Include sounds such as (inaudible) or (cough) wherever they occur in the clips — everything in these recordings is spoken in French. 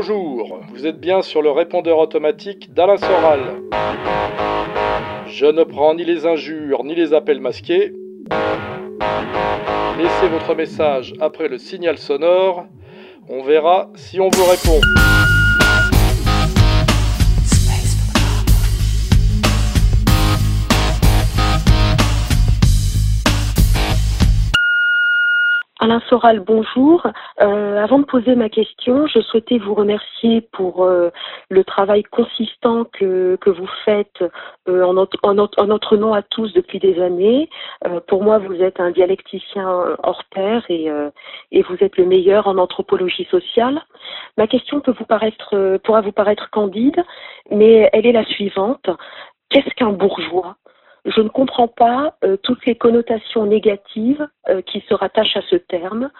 Bonjour, vous êtes bien sur le répondeur automatique d'Alain Soral. Je ne prends ni les injures ni les appels masqués. Laissez votre message après le signal sonore. On verra si on vous répond. Alain Soral, bonjour. Euh, avant de poser ma question, je souhaitais vous remercier pour euh, le travail consistant que, que vous faites euh, en, notre, en, notre, nom à tous depuis des années. Pour moi, vous êtes un dialecticien hors pair et, et vous êtes le meilleur en anthropologie sociale. Ma question peut vous paraître, pourra vous paraître candide, mais elle est la suivante. Qu'est-ce qu'un bourgeois? Je ne comprends pas euh, toutes les connotations négatives euh, qui se rattachent à ce terme.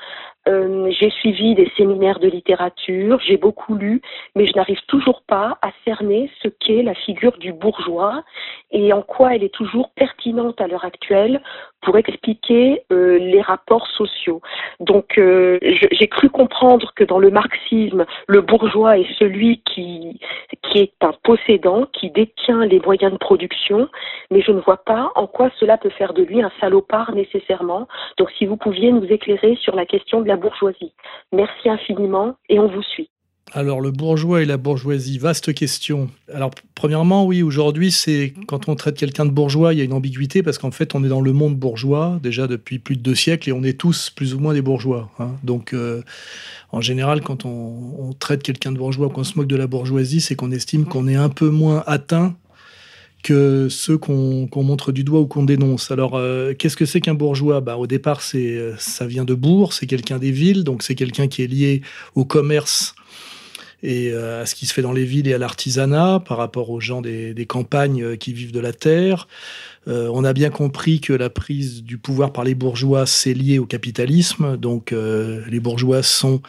Euh, j'ai suivi des séminaires de littérature, j'ai beaucoup lu, mais je n'arrive toujours pas à cerner ce qu'est la figure du bourgeois et en quoi elle est toujours pertinente à l'heure actuelle pour expliquer euh, les rapports sociaux. Donc euh, j'ai cru comprendre que dans le marxisme, le bourgeois est celui qui, qui est un possédant, qui détient les moyens de production, mais je ne vois pas en quoi cela peut faire de lui un salopard nécessairement. Donc si vous pouviez nous éclairer sur la question de la bourgeoisie. Merci infiniment et on vous suit. Alors le bourgeois et la bourgeoisie, vaste question. Alors premièrement, oui, aujourd'hui, c'est quand on traite quelqu'un de bourgeois, il y a une ambiguïté parce qu'en fait, on est dans le monde bourgeois déjà depuis plus de deux siècles et on est tous plus ou moins des bourgeois. Hein. Donc euh, en général, quand on, traite quelqu'un de bourgeois ou qu'on se moque de la bourgeoisie, c'est qu'on estime qu'on est un peu moins atteint que ceux qu'on qu montre du doigt ou qu'on dénonce. Alors, euh, qu'est-ce que c'est qu'un bourgeois? Bah, Au départ, c'est ça vient de bourg, c'est quelqu'un des villes, donc c'est quelqu'un qui est lié au commerce et euh, à ce qui se fait dans les villes et à l'artisanat par rapport aux gens des, des, campagnes euh, qui vivent de la terre. Euh, on a bien compris que la prise du pouvoir par les bourgeois, c'est lié au capitalisme. Donc euh, les bourgeois sont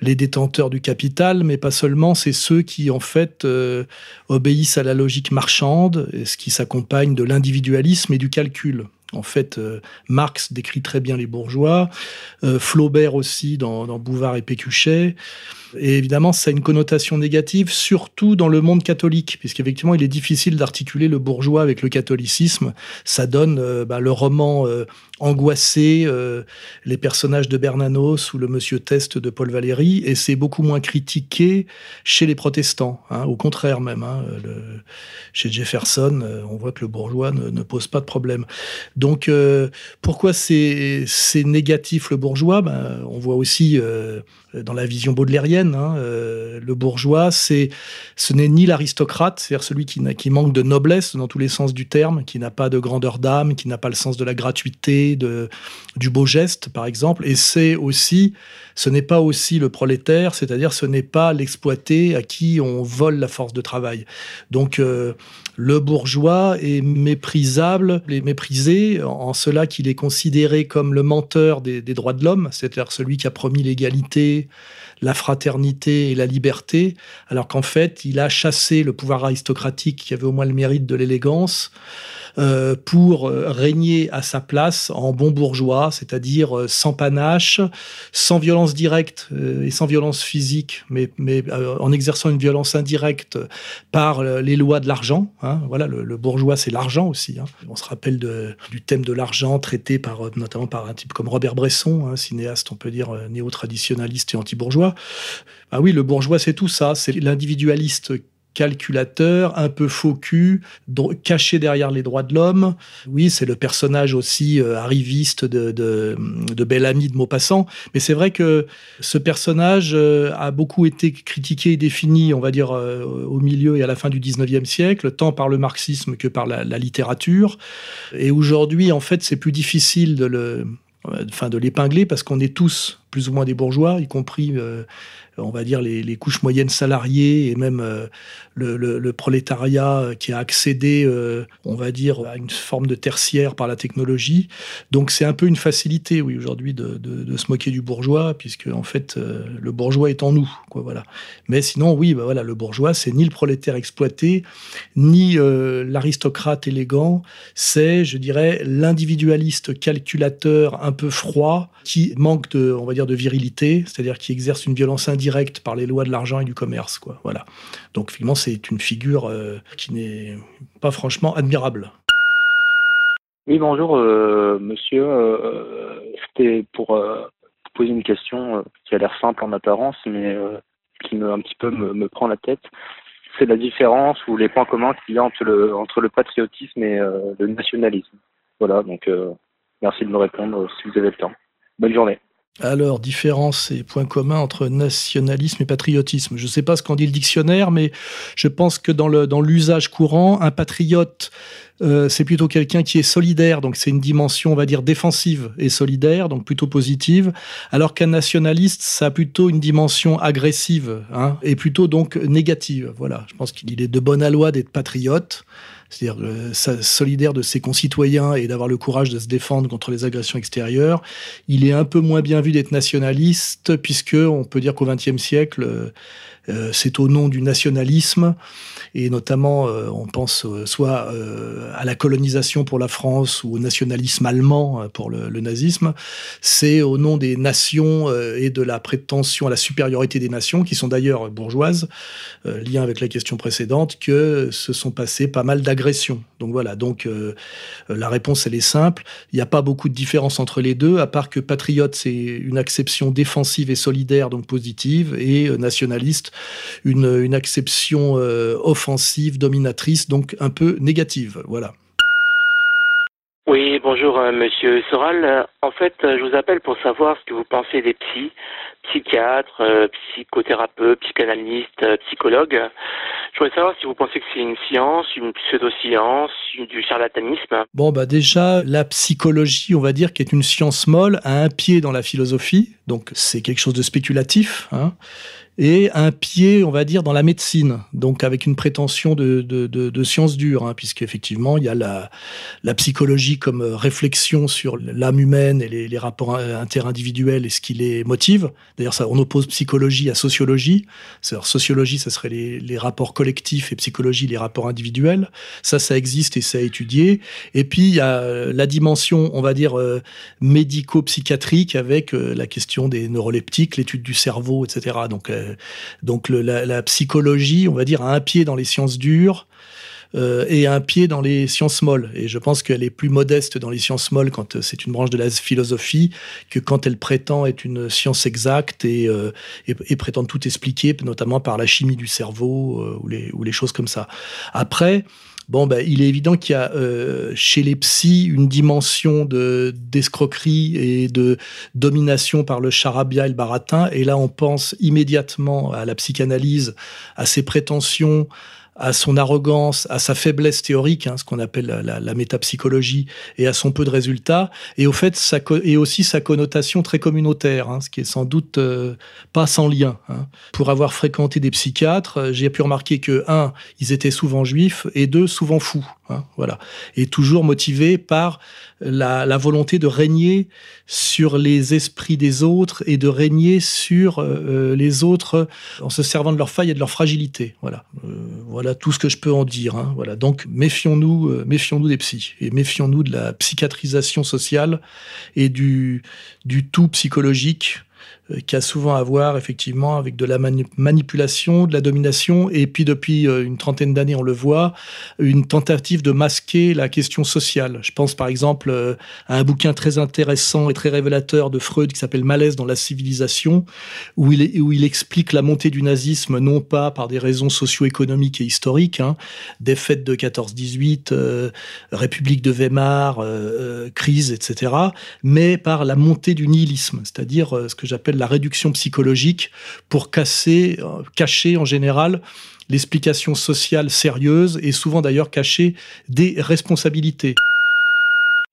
les détenteurs du capital, mais pas seulement, c'est ceux qui en fait euh, obéissent à la logique marchande, ce qui s'accompagne de l'individualisme et du calcul. En fait, euh, Marx décrit très bien les bourgeois, euh, Flaubert aussi dans, dans, Bouvard et Pécuchet. Et évidemment, ça a une connotation négative, surtout dans le monde catholique, puisqu'effectivement, il est difficile d'articuler le bourgeois avec le catholicisme. Ça donne euh, bah, le roman euh, angoissé, euh, les personnages de Bernanos ou le Monsieur Test de Paul Valéry, et c'est beaucoup moins critiqué chez les protestants. Hein, au contraire même, hein, chez Jefferson, euh, on voit que le bourgeois ne, pose pas de problème. Donc, pourquoi c'est négatif le bourgeois? Ben, On voit aussi dans la vision baudelairienne, hein, euh, le bourgeois, c'est ce n'est ni l'aristocrate, c'est-à-dire celui qui, qui manque de noblesse dans tous les sens du terme, qui n'a pas de grandeur d'âme, qui n'a pas le sens de la gratuité, de, du beau geste, par exemple. Et c'est aussi, ce n'est pas aussi le prolétaire, c'est-à-dire ce n'est pas l'exploité à qui on vole la force de travail. Donc, euh, le bourgeois est méprisable, est méprisé en cela qu'il est considéré comme le menteur des, des droits de l'homme, c'est-à-dire celui qui a promis l'égalité, la fraternité et la liberté, alors qu'en fait, il a chassé le pouvoir aristocratique qui avait au moins le mérite de l'élégance euh, pour régner à sa place en bon bourgeois, c'est-à-dire euh, sans panache, sans violence directe euh, et sans violence physique, mais, euh, en exerçant une violence indirecte par les lois de l'argent. Hein. Voilà, le, bourgeois, c'est l'argent aussi. Hein. On se rappelle du thème de l'argent traité par, notamment par un type comme Robert Bresson, hein, cinéaste, on peut dire néo-traditionnaliste et anti-bourgeois. Ah oui, le bourgeois, c'est tout ça. C'est l'individualiste calculateur, un peu faux caché derrière les droits de l'homme. Oui, c'est le personnage aussi euh, arriviste de, de, de de Maupassant. Mais c'est vrai que ce personnage euh, a beaucoup été critiqué et défini, on va dire, euh, au milieu et à la fin du 19e siècle, tant par le marxisme que par la, littérature. Et aujourd'hui, en fait, c'est plus difficile de le de l'épingler parce qu'on est tous plus ou moins des bourgeois, y compris euh, on va dire les, couches moyennes salariées et même euh, le, prolétariat qui a accédé, euh, on va dire, à une forme de tertiaire par la technologie. Donc c'est un peu une facilité, oui, aujourd'hui, de, se moquer du bourgeois, puisque en fait euh, le bourgeois est en nous, quoi, voilà. Mais sinon, oui, bah, voilà, le bourgeois, c'est ni le prolétaire exploité, ni euh, l'aristocrate élégant, c'est, je dirais, l'individualiste calculateur un peu froid qui manque de, on va de virilité, c'est-à-dire qui exerce une violence indirecte par les lois de l'argent et du commerce, quoi. Voilà. Donc, finalement, c'est une figure euh, qui n'est pas franchement admirable. Oui, bonjour, euh, monsieur. C'était pour poser une question qui a l'air simple en apparence, mais qui me un petit peu me, prend la tête. C'est la différence ou les points communs qu'il y a entre le, entre le patriotisme et le nationalisme. Voilà, donc merci de me répondre si vous avez le temps. Bonne journée. Alors, différence et points communs entre nationalisme et patriotisme. Je ne sais pas ce qu'en dit le dictionnaire, mais je pense que dans l'usage dans courant, un patriote, euh, c'est plutôt quelqu'un qui est solidaire, donc c'est une dimension, on va dire, défensive et solidaire, donc plutôt positive, alors qu'un nationaliste, ça a plutôt une dimension agressive, hein, et plutôt donc négative. Voilà, je pense qu'il est de bonne loi d'être patriote c'est-à-dire euh, solidaire de ses concitoyens et d'avoir le courage de se défendre contre les agressions extérieures. Il est un peu moins bien vu d'être nationaliste, puisque on peut dire qu'au XXe siècle, euh, euh, c'est au nom du nationalisme, et notamment, euh, on pense euh, soit à la colonisation pour la France ou au nationalisme allemand pour le, nazisme, c'est au nom des nations et de la prétention à la supériorité des nations, qui sont d'ailleurs bourgeoises, lien avec la question précédente, que se sont passées pas mal d'agressions. Donc voilà, donc la réponse, elle est simple. Il n'y a pas beaucoup de différence entre les deux, à part que patriote, c'est une acception défensive et solidaire, donc positive, et nationaliste, une, une acception euh, offensive, dominatrice, donc un peu négative. Voilà. Oui, bonjour euh, Monsieur Soral. En fait, euh, je vous appelle pour savoir ce que vous pensez des psys, psychiatres, psychothérapeutes, psychanalystes, psychologues. Je voudrais savoir si vous pensez que c'est une science, une pseudo-science, du charlatanisme. Bon, bah déjà, la psychologie, on va dire, qui est une science molle, a un pied dans la philosophie, donc c'est quelque chose de spéculatif. Hein et un pied, on va dire, dans la médecine, donc avec une prétention de, de, de, de science dure, hein, puisqu'effectivement, il y a la, la, psychologie comme réflexion sur l'âme humaine et les, les, rapports interindividuels et ce qui les motive. D'ailleurs, ça, on oppose psychologie à sociologie. C'est-à-dire, sociologie, ça serait les, les, rapports collectifs et psychologie, les rapports individuels. Ça, ça existe et ça a étudié. Et puis, il y a la dimension, on va dire, euh, médico-psychiatrique avec euh, la question des neuroleptiques, l'étude du cerveau, etc. Donc, euh, donc la, psychologie, on va dire, a un pied dans les sciences dures euh, et un pied dans les sciences molles. Et je pense qu'elle est plus modeste dans les sciences molles quand euh, c'est une branche de la philosophie que quand elle prétend être une science exacte et, prétend tout expliquer, notamment par la chimie du cerveau ou les choses comme ça. Après, Bon, ben, il est évident qu'il y a euh, chez les psys une dimension de d'escroquerie et de domination par le charabia et le baratin. Et là, on pense immédiatement à la psychanalyse, à ses prétentions à son arrogance, à sa faiblesse théorique, hein, ce qu'on appelle la, métapsychologie, et à son peu de résultats, et au fait, ça, et aussi sa connotation très communautaire, hein, ce qui est sans doute euh, pas sans lien. Hein. Pour avoir fréquenté des psychiatres, euh, j'ai pu remarquer que, un, ils étaient souvent juifs, et deux, souvent fous. Hein, voilà. Et toujours motivés par la, la, volonté de régner sur les esprits des autres et de régner sur euh, les autres en se servant de leurs failles et de leur fragilité. Voilà. voilà voilà tout ce que je peux en dire. Hein. Voilà. Donc méfions-nous, euh, méfions-nous des psys et méfions-nous de la psychiatrisation sociale et du, du tout psychologique euh, qui a souvent à voir effectivement avec de la manipulation, de la domination, et puis depuis euh, une trentaine d'années, on le voit, une tentative de masquer la question sociale. Je pense par exemple euh, à un bouquin très intéressant et très révélateur de Freud qui s'appelle Malaise dans la civilisation, où il, explique la montée du nazisme non pas par des raisons socio-économiques et historiques, hein, fêtes de 14-18, République de Weimar, crise, etc., mais par la montée du nihilisme, c'est-à-dire ce que j'appelle la réduction psychologique pour casser, euh, cacher en général l'explication sociale sérieuse et souvent d'ailleurs cacher des responsabilités.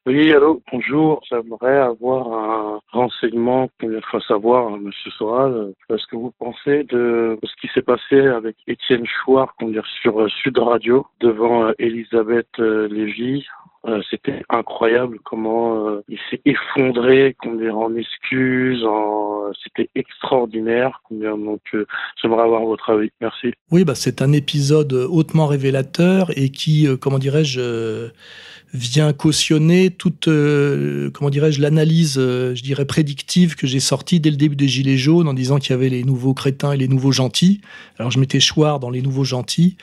Oui, allô, bonjour. J'aimerais avoir un renseignement qu'il faut savoir, hein, Monsieur Soral. Est-ce que vous pensez de ce qui s'est passé avec Étienne Chouard, qu'on sur Sud Radio, devant euh, Elisabeth euh, Lévy Euh, c'était incroyable comment euh, il s'est effondré, combien en excuses, en... c'était extraordinaire. Donc j'aimerais avoir votre avis. Merci. Oui, bah, c'est un épisode hautement révélateur et qui, comment dirais-je, vient cautionner toute, euh, comment dirais-je, l'analyse, euh, je dirais, prédictive que j'ai sortie dès le début des Gilets jaunes en disant qu'il y avait les nouveaux crétins et les nouveaux gentils. Alors je mettais choir dans les nouveaux gentils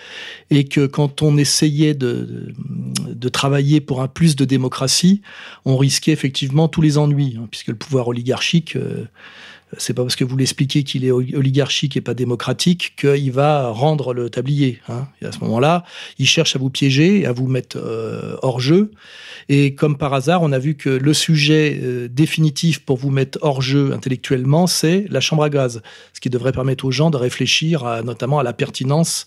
et que quand on essayait de, de, travailler pour un plus de démocratie, on risquait effectivement tous les ennuis, hein, puisque le pouvoir oligarchique... Euh, c'est pas parce que vous l'expliquez qu'il est oligarchique et pas démocratique qu'il va rendre le tablier. Hein. Et à ce moment-là, il cherche à vous piéger, à vous mettre euh, hors jeu. Et comme par hasard, on a vu que le sujet euh, définitif pour vous mettre hors jeu intellectuellement, c'est la chambre à gaz, ce qui devrait permettre aux gens de réfléchir notamment à la pertinence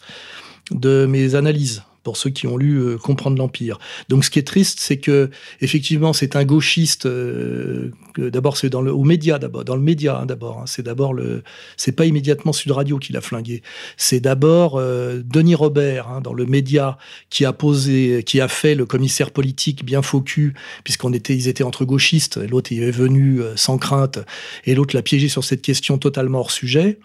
de mes analyses pour ceux qui ont lu euh, Comprendre l'Empire. Donc ce qui est triste, c'est que effectivement c'est un gauchiste. Euh, d'abord c'est dans le au média d'abord, dans le média hein, d'abord. Hein. c'est d'abord le, c'est pas immédiatement Sud Radio qui l'a flingué. C'est d'abord euh, Denis Robert hein, dans le média qui a posé, qui a fait le commissaire politique bien faux puisqu'on était, ils étaient entre gauchistes. L'autre est venu sans crainte et l'autre l'a piégé sur cette question totalement hors sujet.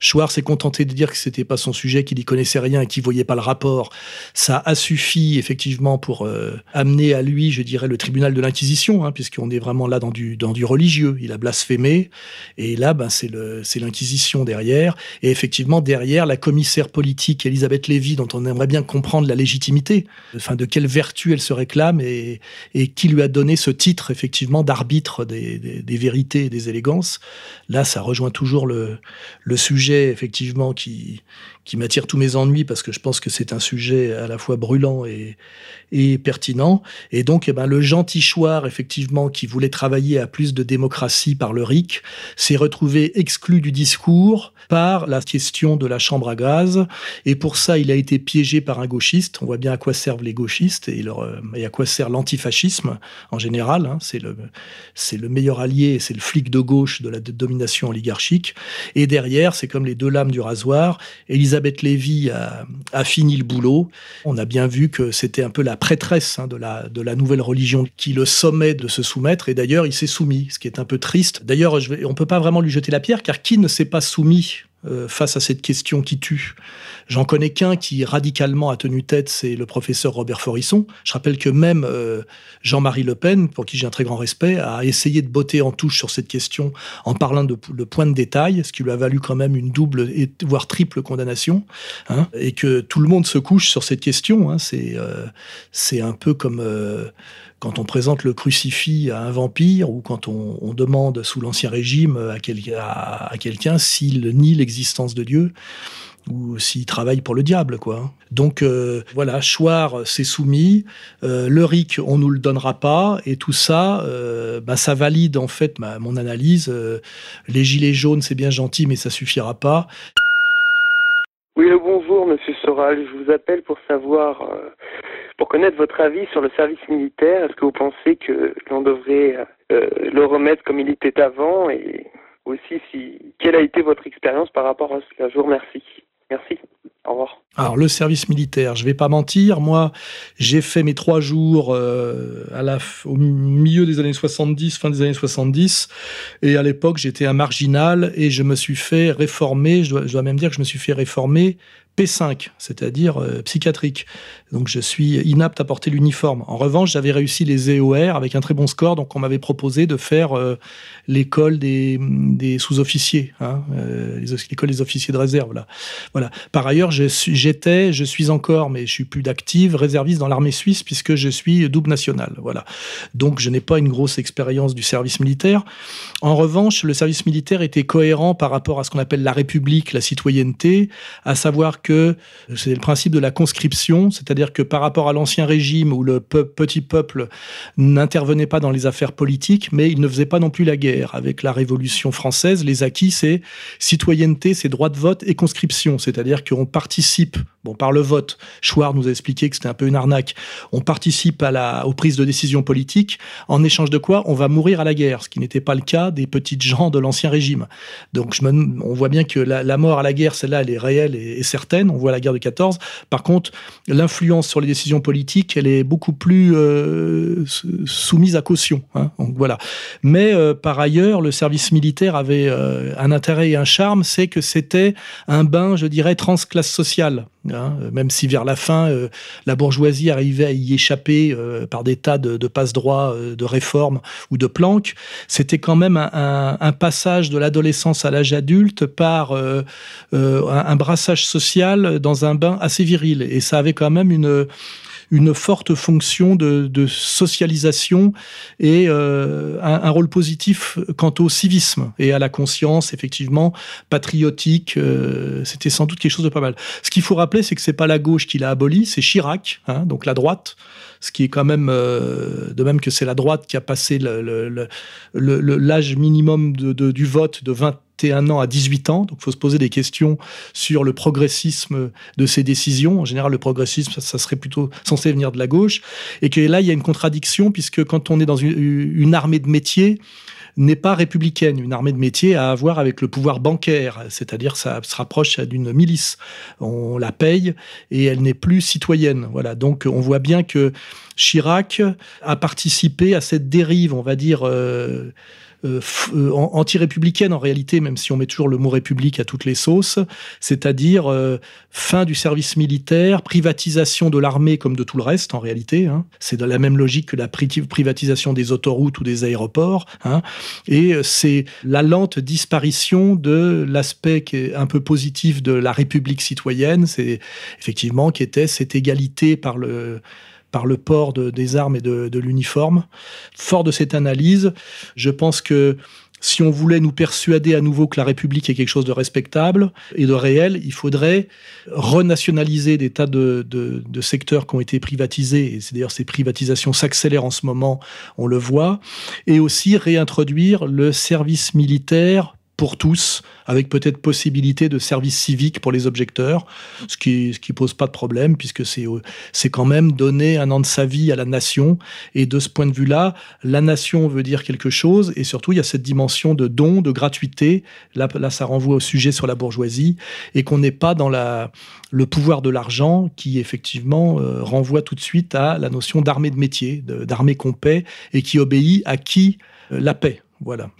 Chouard s'est contenté de dire que c'était pas son sujet, qu'il y connaissait rien et qu'il voyait pas le rapport. Ça a suffi effectivement pour euh, amener à lui, je dirais, le tribunal de l'inquisition, hein, puisqu'on est vraiment là dans du dans du religieux. Il a blasphémé et là, ben c'est c'est l'inquisition derrière. Et effectivement derrière la commissaire politique Elisabeth Lévy, dont on aimerait bien comprendre la légitimité, enfin de quelle vertu elle se réclame et et qui lui a donné ce titre effectivement d'arbitre des, des, des vérités et des élégances. Là, ça rejoint toujours le le sujet effectivement qui, qui m'attire tous mes ennuis parce que je pense que c'est un sujet à la fois brûlant et, et pertinent. Et donc, eh ben, le gentil chouard, effectivement, qui voulait travailler à plus de démocratie par le RIC, s'est retrouvé exclu du discours par la question de la chambre à gaz. Et pour ça, il a été piégé par un gauchiste. On voit bien à quoi servent les gauchistes et, leur, et à quoi sert l'antifascisme en général. Hein. C'est le, le meilleur allié, c'est le flic de gauche de la domination oligarchique. Et derrière, c'est comme les deux lames du rasoir. Elisabeth Lévy a, fini le boulot. On a bien vu que c'était un peu la prêtresse hein, de, la, de la nouvelle religion qui le sommait de se soumettre. Et d'ailleurs, il s'est soumis, ce qui est un peu triste. D'ailleurs, on ne peut pas vraiment lui jeter la pierre, car qui ne s'est pas soumis euh, face à cette question qui tue. J'en connais qu'un qui radicalement a tenu tête, c'est le professeur Robert Forisson. Je rappelle que même euh, Jean-Marie Le Pen, pour qui j'ai un très grand respect, a essayé de botter en touche sur cette question en parlant de, de points de détail, ce qui lui a valu quand même une double, voire triple condamnation, hein, et que tout le monde se couche sur cette question. Hein, euh, c'est un peu comme quand on présente le crucifix à un vampire ou quand on, demande sous l'Ancien Régime à, quelqu'un s'il nie l'existence de Dieu ou s'il travaille pour le diable, quoi. Donc euh, voilà, Chouard s'est soumis, euh, le RIC on nous le donnera pas, et tout ça, euh, bah, ça valide en fait ma, mon analyse. les gilets jaunes c'est bien gentil, mais ça suffira pas. Oui, bonjour Monsieur Soral, je vous appelle pour savoir pour connaître votre avis sur le service militaire, est-ce que vous pensez que l'on devrait euh, le remettre comme il était avant et aussi si quelle a été votre expérience par rapport à cela? Je vous remercie. Merci. Au revoir. Alors le service militaire, je vais pas mentir, moi j'ai fait mes trois jours euh, au milieu des années 70, fin des années 70, et à l'époque j'étais un marginal et je me suis fait réformer, je dois, même dire que je me suis fait réformer P5, c'est-à-dire euh, psychiatrique. Donc je suis inapte à porter l'uniforme. En revanche, j'avais réussi les EOR avec un très bon score, donc on m'avait proposé de faire euh, l'école des, sous-officiers, hein, euh, l'école des officiers de réserve. Là. Voilà. Par ailleurs, j'étais, je, suis encore, mais je suis plus d'active, réserviste dans l'armée suisse puisque je suis double national. Voilà. Donc je n'ai pas une grosse expérience du service militaire. En revanche, le service militaire était cohérent par rapport à ce qu'on appelle la République, la citoyenneté, à savoir c'est le principe de la conscription, c'est-à-dire que par rapport à l'ancien régime où le petit peuple n'intervenait pas dans les affaires politiques, mais il ne faisait pas non plus la guerre. Avec la Révolution française, les acquis, c'est citoyenneté, c'est droit de vote et conscription, c'est-à-dire qu'on participe, bon, par le vote, Chouard nous a expliqué que c'était un peu une arnaque, on participe aux prises de décision politiques, en échange de quoi on va mourir à la guerre, ce qui n'était pas le cas des petites gens de l'ancien régime. Donc on voit bien que la, mort à la guerre, celle-là, elle est réelle et certaine On voit la guerre de 14. Par contre, l'influence sur les décisions politiques, elle est beaucoup plus euh, soumise à caution. Hein. Donc voilà. Mais euh, par ailleurs, le service militaire avait euh, un intérêt et un charme, c'est que c'était un bain, je dirais, transclasse sociale. Hein. même si vers la fin, la bourgeoisie arrivait à y échapper par des tas de, passe-droits, de réformes ou de planques, c'était quand même un, passage de l'adolescence à l'âge adulte par un brassage social dans un bain assez viril. Et ça avait quand même une, une forte fonction de, socialisation et euh, un, rôle positif quant au civisme et à la conscience, effectivement, patriotique. Euh, c'était sans doute quelque chose de pas mal. Ce qu'il faut rappeler, c'est que c'est pas la gauche qui l'a aboli, c'est Chirac, hein, donc la droite ce qui est quand même euh, de même que c'est la droite qui a passé l'âge minimum de, du vote de 21 ans à 18 ans. Donc, il faut se poser des questions sur le progressisme de ces décisions. En général, le progressisme, ça, serait plutôt censé venir de la gauche. Et que là, il y a une contradiction, puisque quand on est dans une armée de métiers, n'est pas républicaine. Une armée de métier à avoir avec le pouvoir bancaire, c'est-à-dire ça se rapproche d'une milice. On la paye et elle n'est plus citoyenne. Voilà. Donc on voit bien que Chirac a participé à cette dérive, on va dire. Euh, anti-républicaine en réalité, même si on met toujours le mot république à toutes les sauces, c'est-à-dire euh, fin du service militaire, privatisation de l'armée comme de tout le reste en réalité. Hein. C'est de la même logique que la privatisation des autoroutes ou des aéroports. Hein. Et c'est la lente disparition de l'aspect un peu positif de la République citoyenne, c'est effectivement qui était cette égalité par le par le port des armes et de, l'uniforme. Fort de cette analyse, je pense que si on voulait nous persuader à nouveau que la République est quelque chose de respectable et de réel, il faudrait renationaliser des tas de, de secteurs qui ont été privatisés, et c'est d'ailleurs ces privatisations s'accélèrent en ce moment, on le voit, et aussi réintroduire le service militaire pour tous, avec peut-être possibilité de service civique pour les objecteurs, ce qui ce qui pose pas de problème puisque c'est c'est quand même donner un an de sa vie à la nation et de ce point de vue-là, la nation veut dire quelque chose et surtout il y a cette dimension de don, de gratuité. Là là ça renvoie au sujet sur la bourgeoisie et qu'on n'est pas dans la le pouvoir de l'argent qui effectivement euh, renvoie tout de suite à la notion d'armée de métier, d'armée qu'on paie et qui obéit à qui euh, la paix. Voilà.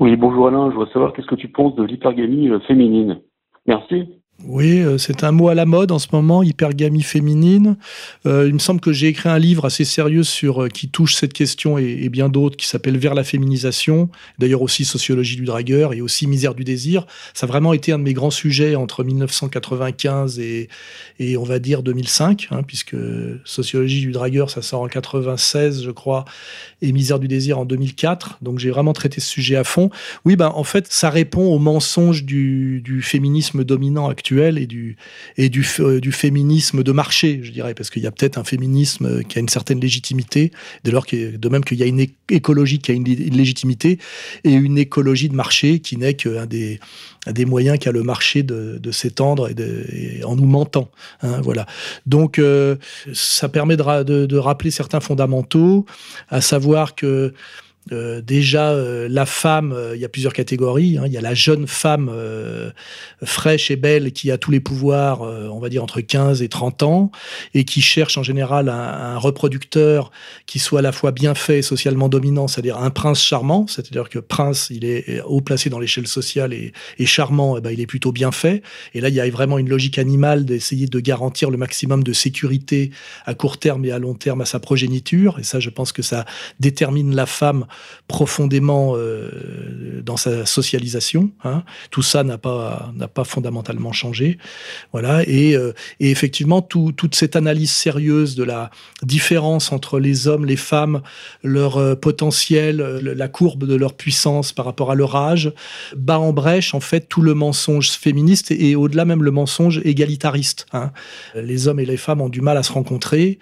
Oui, bonjour Alain, je voudrais savoir qu'est-ce que tu penses de l'hypergamie euh, féminine? Merci. Oui, euh, c'est un mot à la mode en ce moment, hypergamie féminine. Euh, il me semble que j'ai écrit un livre assez sérieux sur euh, qui touche cette question et, bien d'autres, qui s'appelle Vers la féminisation. D'ailleurs aussi Sociologie du dragueur et aussi Misère du désir. Ça a vraiment été un de mes grands sujets entre 1995 et, on va dire 2005, hein, puisque Sociologie du dragueur, ça sort en 96, je crois, et Misère du désir en 2004. Donc j'ai vraiment traité ce sujet à fond. Oui, ben en fait, ça répond au mensonge du, du féminisme dominant actuel et du et euh, du féminisme de marché, je dirais, parce qu'il y a peut-être un féminisme qui a une certaine légitimité, dès lors que de même qu'il y a une écologie qui a une, légitimité et une écologie de marché qui n'est qu'un des des moyens qu'a le marché de, s'étendre et, en nous mentant. Hein, voilà. Donc, euh, ça permet de, rappeler certains fondamentaux, à savoir que euh, déjà, euh, la femme, euh, il y a plusieurs catégories. Hein. Il y a la jeune femme fraîche et belle qui a tous les pouvoirs, on va dire entre 15 et 30 ans, et qui cherche en général un, reproducteur qui soit à la fois bien fait et socialement dominant, c'est-à-dire un prince charmant, c'est-à-dire que prince, il est haut placé dans l'échelle sociale et, charmant, et eh ben, il est plutôt bien fait. Et là, il y a vraiment une logique animale d'essayer de garantir le maximum de sécurité à court terme et à long terme à sa progéniture. Et ça, je pense que ça détermine la femme profondément euh, dans sa socialisation. Hein. Tout ça n'a pas n'a pas fondamentalement changé. Voilà. Et, euh, effectivement, tout, toute cette analyse sérieuse de la différence entre les hommes, les femmes, leur euh, potentiel, la courbe de leur puissance par rapport à leur âge, bat en brèche en fait tout le mensonge féministe et, au-delà même le mensonge égalitariste. Hein. Les hommes et les femmes ont du mal à se rencontrer.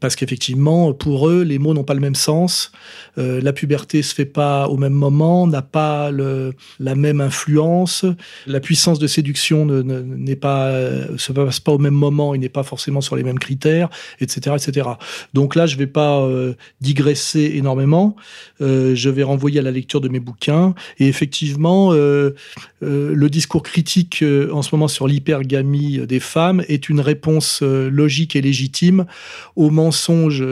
Parce qu'effectivement, pour eux, les mots n'ont pas le même sens. Euh, la puberté se fait pas au même moment, n'a pas la même influence. La puissance de séduction n'est pas se passe pas au même moment et n'est pas forcément sur les mêmes critères, etc., etc. Donc là, je vais pas euh, digresser énormément. Euh, je vais renvoyer à la lecture de mes bouquins. Et effectivement, euh, le discours critique en ce moment sur l'hypergamie des femmes est une réponse logique et légitime au mensonge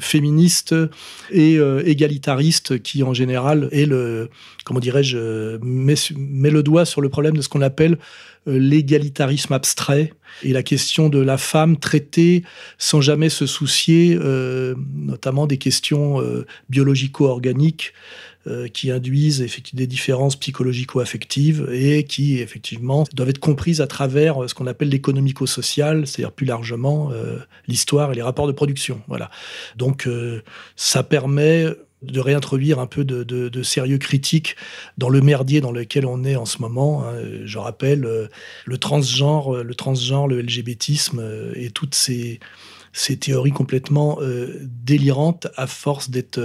féministe et égalitariste qui, en général, est le, comment dirais-je, met, met le doigt sur le problème de ce qu'on appelle l'égalitarisme abstrait et la question de la femme traitée sans jamais se soucier euh, notamment des questions euh, biologico-organiques euh, qui induisent des différences psychologico-affectives et qui effectivement doivent être comprises à travers ce qu'on appelle l'économico-social, c'est-à-dire plus largement l'histoire et les rapports de production. Voilà. Donc ça permet de réintroduire un peu de, sérieux critique dans le merdier dans lequel on est en ce moment. Hein. Je rappelle euh, le transgenre, le transgenre, le LGBTisme euh, et toutes ces, théories complètement euh, délirantes à force d'être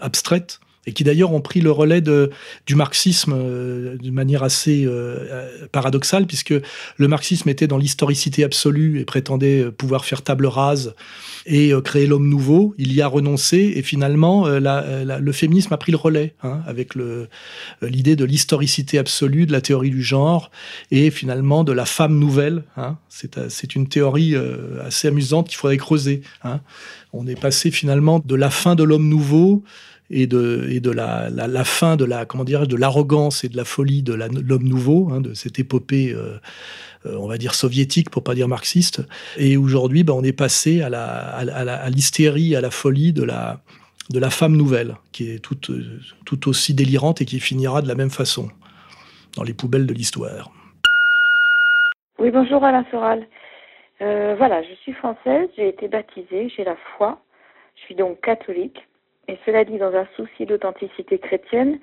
abstraites et qui d'ailleurs ont pris le relais du marxisme euh, d'une manière assez euh, paradoxale, puisque le marxisme était dans l'historicité absolue et prétendait pouvoir faire table rase et euh, créer l'homme nouveau. Il y a renoncé et finalement le féminisme a pris le relais hein, avec l'idée de l'historicité absolue, de la théorie du genre et finalement de la femme nouvelle. Hein. C'est une théorie assez amusante qu'il faudrait creuser. Hein. On est passé finalement de la fin de l'homme nouveau et de, la, fin de l'arrogance et de la folie de l'homme nouveau, hein, de cette épopée, euh, euh, on va dire soviétique pour pas dire marxiste. Et aujourd'hui, ben, on est passé à l'hystérie, à, la folie de la femme nouvelle, qui est toute, tout aussi délirante et qui finira de la même façon dans les poubelles de l'histoire. Oui, bonjour Alain Soral. Euh, voilà, je suis française, j'ai été baptisée, j'ai la foi, je suis donc catholique. Et cela dit, dans un souci d'authenticité chrétienne,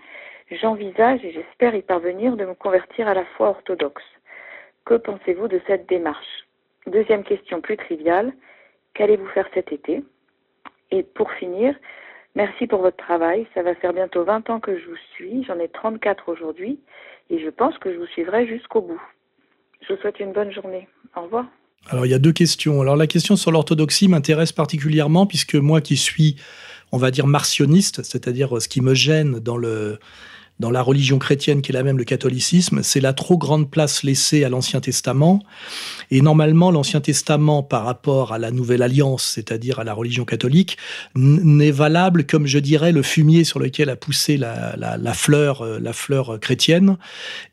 j'envisage et j'espère y parvenir de me convertir à la foi orthodoxe. Que pensez-vous de cette démarche? Deuxième question plus triviale, qu'allez-vous faire cet été? Et pour finir, merci pour votre travail. Ça va faire bientôt 20 ans que je vous suis, j'en ai 34 aujourd'hui, et je pense que je vous suivrai jusqu'au bout. Je vous souhaite une bonne journée. Au revoir. Alors il y a deux questions. Alors la question sur l'orthodoxie m'intéresse particulièrement puisque moi qui suis on va dire, martionniste, c'est-à-dire ce qui me gêne dans le dans la religion chrétienne qui est la même, le catholicisme, c'est la trop grande place laissée à l'Ancien Testament. Et normalement, l'Ancien Testament, par rapport à la Nouvelle Alliance, c'est-à-dire à la religion catholique, n'est valable, comme je dirais, le fumier sur lequel a poussé la, fleur, euh, la fleur chrétienne,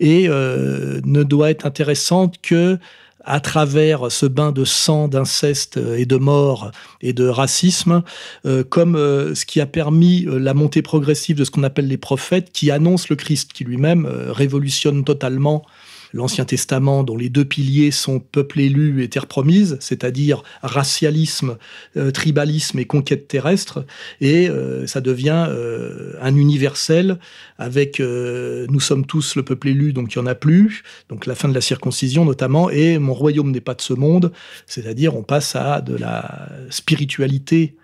et euh, ne doit être intéressante que à travers ce bain de sang, d'inceste et de mort et de racisme, euh, comme euh, ce qui a permis euh, la montée progressive de ce qu'on appelle les prophètes, qui annoncent le Christ, qui lui-même révolutionne totalement l'Ancien Testament, dont les deux piliers sont peuple élu et terre promise, c'est-à-dire racialisme, euh, tribalisme et conquête terrestre, et euh, ça devient euh, un universel avec nous sommes tous le peuple élu, donc il n'y en a plus, donc la fin de la circoncision notamment, et mon royaume n'est pas de ce monde, c'est-à-dire on passe à de la spiritualité euh,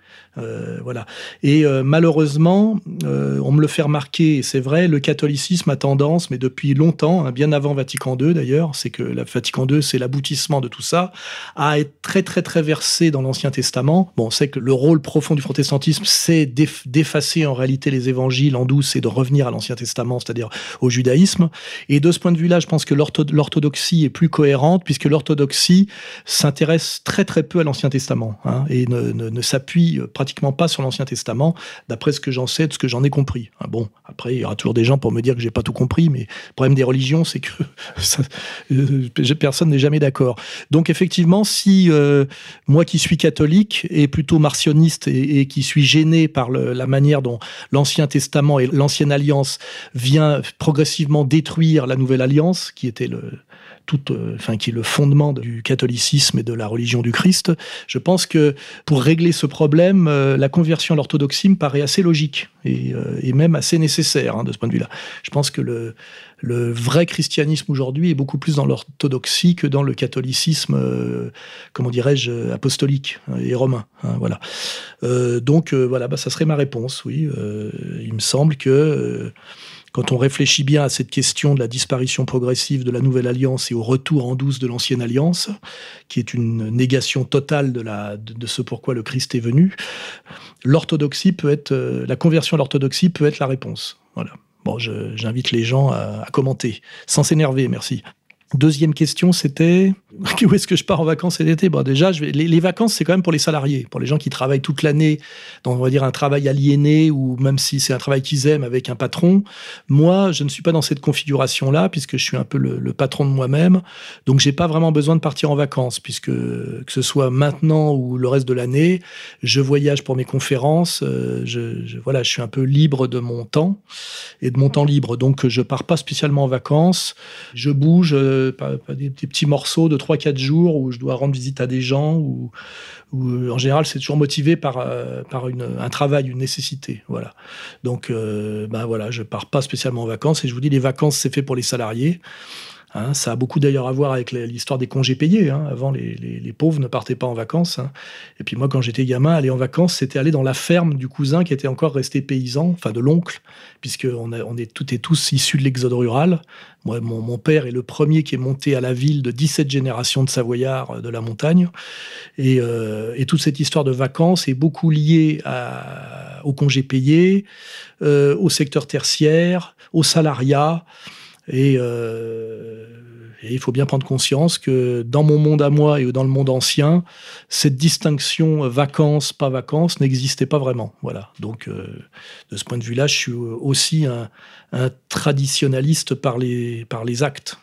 voilà. Et euh, malheureusement, euh, on me le fait remarquer, et c'est vrai, le catholicisme a tendance, mais depuis longtemps, hein, bien avant Vatican II d'ailleurs, c'est que la Vatican II, c'est l'aboutissement de tout ça, à être très très très versé dans l'Ancien Testament. Bon, on sait que le rôle profond du protestantisme, c'est d'effacer en réalité les évangiles en douce et de revenir à l'Ancien Testament, c'est-à-dire au judaïsme. Et de ce point de vue-là, je pense que l'orthodoxie est plus cohérente, puisque l'orthodoxie s'intéresse très très peu à l'Ancien Testament, hein, et ne, ne s'appuie pratiquement pas sur l'Ancien Testament, d'après ce que j'en sais, de ce que j'en ai compris. Ah bon, après, il y aura toujours des gens pour me dire que j'ai pas tout compris, mais le problème des religions, c'est que (laughs) euh, personne n'est jamais d'accord. Donc effectivement, si euh, moi qui suis catholique et plutôt martionniste et, qui suis gêné par la manière dont l'Ancien Testament et l'Ancienne Alliance vient progressivement détruire la Nouvelle Alliance, qui était le, tout, enfin qui est le fondement du catholicisme et de la religion du Christ. Je pense que pour régler ce problème, la conversion à l'orthodoxie me paraît assez logique et, même assez nécessaire hein, de ce point de vue-là. Je pense que le vrai christianisme aujourd'hui est beaucoup plus dans l'orthodoxie que dans le catholicisme, euh, comment dirais-je, apostolique hein, et romain. Hein, voilà. Euh, donc euh, voilà, bah, ça serait ma réponse. Oui, il me semble que quand on réfléchit bien à cette question de la disparition progressive de la nouvelle alliance et au retour en douce de l'ancienne alliance, qui est une négation totale de, ce pourquoi le Christ est venu, l'orthodoxie peut être, la conversion à l'orthodoxie peut être la réponse. Voilà. Bon, j'invite les gens à commenter, sans s'énerver, merci. Deuxième question, c'était (laughs) où est-ce que je pars en vacances cet été? Bon, déjà, les, vacances, c'est quand même pour les salariés, pour les gens qui travaillent toute l'année dans, on va dire, un travail aliéné ou même si c'est un travail qu'ils aiment avec un patron. Moi, je ne suis pas dans cette configuration-là puisque je suis un peu le, patron de moi-même. Donc, j'ai pas vraiment besoin de partir en vacances puisque que ce soit maintenant ou le reste de l'année, je voyage pour mes conférences. Euh, je, voilà, je suis un peu libre de mon temps et de mon temps libre. Donc, je pars pas spécialement en vacances. Je bouge. Euh, des, petits morceaux de 3-4 jours où je dois rendre visite à des gens, ou en général c'est toujours motivé par, euh, par un travail, une nécessité. Voilà. Donc euh, ben voilà, je pars pas spécialement en vacances, et je vous dis, les vacances c'est fait pour les salariés. Hein, ça a beaucoup d'ailleurs à voir avec l'histoire des congés payés. Hein. Avant, les, pauvres ne partaient pas en vacances. Hein. Et puis moi, quand j'étais gamin, aller en vacances, c'était aller dans la ferme du cousin qui était encore resté paysan, enfin de l'oncle, puisqu'on on est tous issus de l'exode rural. Moi, mon, père est le premier qui est monté à la ville de 17 générations de Savoyards euh, de la montagne. Et, euh, et toute cette histoire de vacances est beaucoup liée à, aux congés payés, euh, au secteur tertiaire, au salariat. Euh, et, il faut bien prendre conscience que dans mon monde à moi et dans le monde ancien, cette distinction vacances, pas vacances n'existait pas vraiment. Voilà. Donc, euh, de ce point de vue-là, je suis aussi un, traditionnaliste par les, par les actes.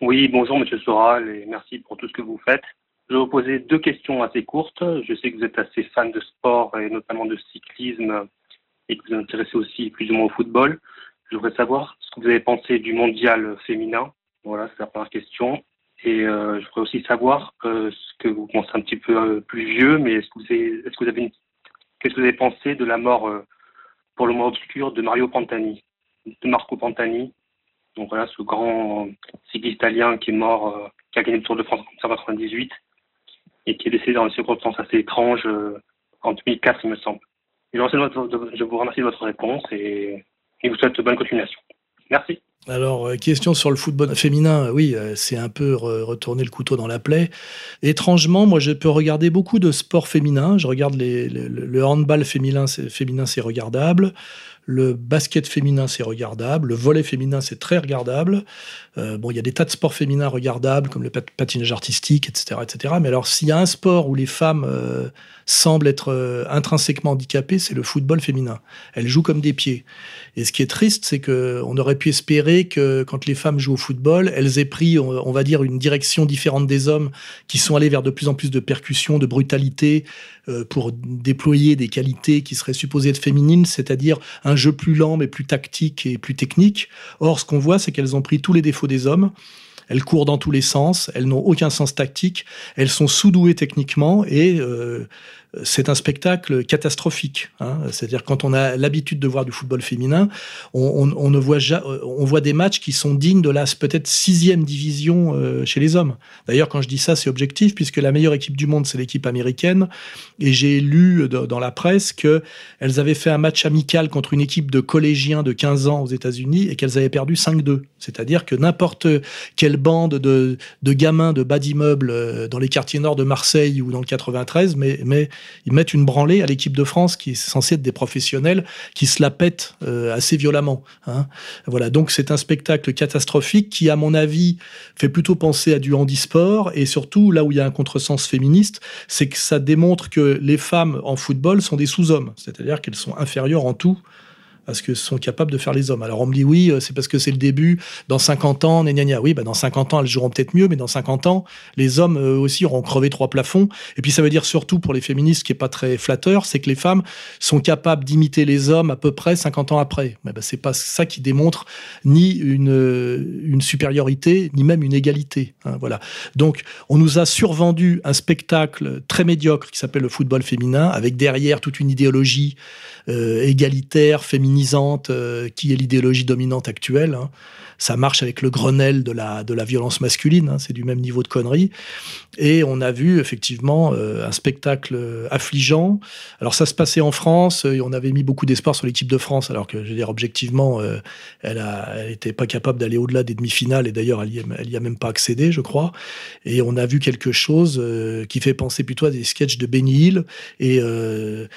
Oui, bonjour Monsieur Soral et merci pour tout ce que vous faites. Je vais vous poser deux questions assez courtes. Je sais que vous êtes assez fan de sport et notamment de cyclisme et que vous vous intéressez aussi plus ou moins au football. Je voudrais savoir vous avez pensé du mondial féminin. Voilà, c'est la première question. Et euh, je voudrais aussi savoir euh, ce que vous pensez un petit peu euh, plus vieux, mais est-ce que vous avez, est-ce que vous avez qu'est-ce que vous avez pensé de la mort pour le moment obscur de Mario Pantani, de Marco Pantani. Donc voilà, ce grand cycliste italien qui est mort, qui a gagné le Tour de France en 1998 et qui est décédé dans des circonstances assez étranges en 2004, il me semble. Je vous remercie de votre réponse et et vous souhaite bonne continuation. Merci. Alors, euh, question sur le football féminin, oui, euh, c'est un peu retourner le couteau dans la plaie. Étrangement, moi, je peux regarder beaucoup de sports féminins. Je regarde le handball féminin, féminin c'est regardable. Le basket féminin, c'est regardable. Le volet féminin, c'est très regardable. Euh, bon, il y a des tas de sports féminins regardables, comme le patinage artistique, etc., etc. Mais alors, s'il y a un sport où les femmes semblent être intrinsèquement handicapées, c'est le football féminin. Elles jouent comme des pieds. Et ce qui est triste, c'est qu'on aurait pu espérer que quand les femmes jouent au football, elles aient pris, on, va dire, une direction différente des hommes, qui sont allés vers de plus en plus de percussions, de brutalité, pour déployer des qualités qui seraient supposées être féminines, c'est-à-dire un jeu plus lent mais plus tactique et plus technique. Or, ce qu'on voit, c'est qu'elles ont pris tous les défauts des hommes. Elles courent dans tous les sens, elles n'ont aucun sens tactique, elles sont sous-douées techniquement et euh, c'est un spectacle catastrophique. Hein. C'est-à-dire quand on a l'habitude de voir du football féminin, on, ne voit on voit des matchs qui sont dignes de la peut-être sixième division euh, chez les hommes. D'ailleurs, quand je dis ça, c'est objectif puisque la meilleure équipe du monde, c'est l'équipe américaine. Et j'ai lu dans la presse que elles avaient fait un match amical contre une équipe de collégiens de 15 ans aux États-Unis et qu'elles avaient perdu 5-2. C'est-à-dire que n'importe quelle bande de, de gamins de bas d'immeubles euh, dans les quartiers nord de Marseille ou dans le 93, mais, mais ils mettent une branlée à l'équipe de France qui est censée être des professionnels qui se la pètent euh, assez violemment. Hein. Voilà, donc c'est un spectacle catastrophique qui, à mon avis, fait plutôt penser à du handisport et surtout là où il y a un contresens féministe, c'est que ça démontre que les femmes en football sont des sous-hommes, c'est-à-dire qu'elles sont inférieures en tout à ce que sont capables de faire les hommes. Alors on me dit oui, euh, c'est parce que c'est le début, dans 50 ans, gna, Oui, bah dans 50 ans, elles joueront peut-être mieux, mais dans 50 ans, les hommes aussi auront crevé trois plafonds. Et puis ça veut dire surtout pour les féministes, qui est pas très flatteur, c'est que les femmes sont capables d'imiter les hommes à peu près 50 ans après. Mais bah, c'est pas ça qui démontre ni une, une supériorité, ni même une égalité. Hein, voilà. Donc on nous a survendu un spectacle très médiocre qui s'appelle le football féminin, avec derrière toute une idéologie euh, égalitaire, euh, qui est l'idéologie dominante actuelle. Hein. Ça marche avec le Grenelle de la, de la violence masculine, hein, c'est du même niveau de connerie. Et on a vu effectivement euh, un spectacle affligeant. Alors ça se passait en France, et on avait mis beaucoup d'espoir sur l'équipe de France, alors que, je veux dire, objectivement, elle n'était pas capable d'aller au-delà des demi-finales, et d'ailleurs, elle, n'y a même pas accédé, je crois. Et on a vu quelque chose qui fait penser plutôt à des sketchs de Benny Hill. Et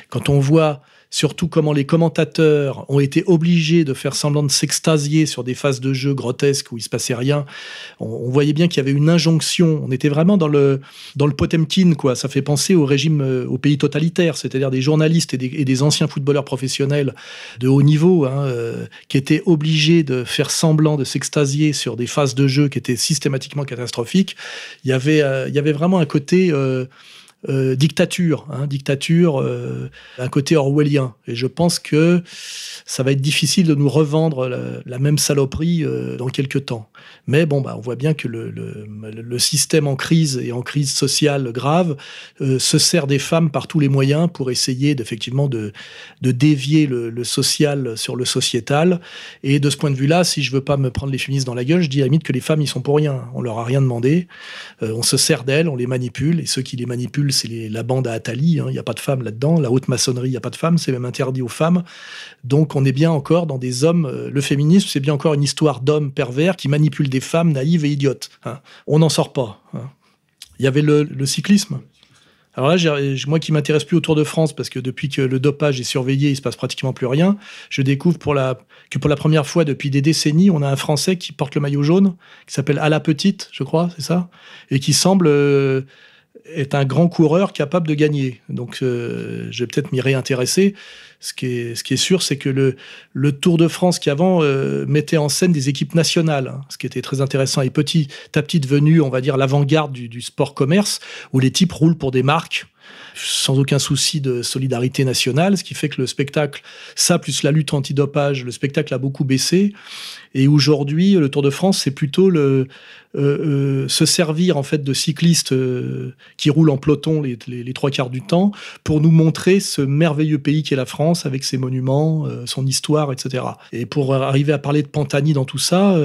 quand on voit surtout comment les commentateurs ont été obligés de faire semblant de s'extasier sur des phases de jeu grotesques où il se passait rien. On, voyait bien qu'il y avait une injonction. On était vraiment dans le dans le Potemkin, quoi. Ça fait penser au régime, euh, au pays totalitaire, c'est-à-dire des journalistes et des, anciens footballeurs professionnels de haut niveau hein, euh, qui étaient obligés de faire semblant de s'extasier sur des phases de jeu qui étaient systématiquement catastrophiques. Il y avait euh, il y avait vraiment un côté euh, dictature, hein, dictature, euh, un côté orwellien. Et je pense que ça va être difficile de nous revendre la, même saloperie euh, dans quelques temps. Mais bon, bah, on voit bien que le, système en crise et en crise sociale grave se sert des femmes par tous les moyens pour essayer d'effectivement de, dévier le, social sur le sociétal. Et de ce point de vue-là, si je veux pas me prendre les féministes dans la gueule, je dis à la limite que les femmes, ils sont pour rien. On leur a rien demandé. on se sert d'elles, on les manipule, et ceux qui les manipulent, c'est la bande à Attali, hein, il n'y a pas de femmes là-dedans. La haute maçonnerie, il n'y a pas de femmes, c'est même interdit aux femmes. Donc on est bien encore dans des hommes. Euh, le féminisme, c'est bien encore une histoire d'hommes pervers qui manipulent des femmes naïves et idiotes. Hein. On n'en sort pas. Hein. Il y avait le, cyclisme. Alors là, moi qui m'intéresse plus au Tour de France, parce que depuis que le dopage est surveillé, il se passe pratiquement plus rien, je découvre pour la, que pour la première fois depuis des décennies, on a un Français qui porte le maillot jaune, qui s'appelle À la Petite, je crois, c'est ça, et qui semble euh, est un grand coureur capable de gagner. Donc, euh, je vais peut-être m'y réintéresser. Ce qui est, ce qui est sûr, c'est que le, le Tour de France qui avant euh, mettait en scène des équipes nationales, hein, ce qui était très intéressant, et petit à petit devenu, on va dire, l'avant-garde du, du sport commerce, où les types roulent pour des marques sans aucun souci de solidarité nationale, ce qui fait que le spectacle, ça plus la lutte antidopage, le spectacle a beaucoup baissé. Et aujourd'hui, le Tour de France, c'est plutôt le, euh, euh, se servir en fait de cyclistes euh, qui roulent en peloton les, trois quarts du temps pour nous montrer ce merveilleux pays qu'est la France avec ses monuments, son histoire, etc. Et pour arriver à parler de Pantani dans tout ça,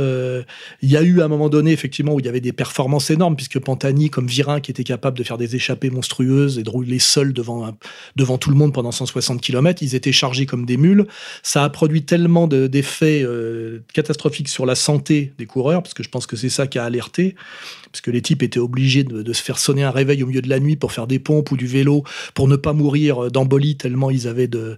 il y a eu à un moment donné effectivement où il y avait des performances énormes puisque Pantani, comme Virin, qui était capable de faire des échappées monstrueuses et de rouler seuls devant devant tout le monde pendant 160 km, ils étaient chargés comme des mules. Ça a produit tellement d'effets catastrophiques sur la santé des coureurs parce que je pense que c'est ça qui a parce que les types étaient obligés de, se faire sonner un réveil au milieu de la nuit pour faire des pompes ou du vélo, pour ne pas mourir d'embolie tellement ils avaient de,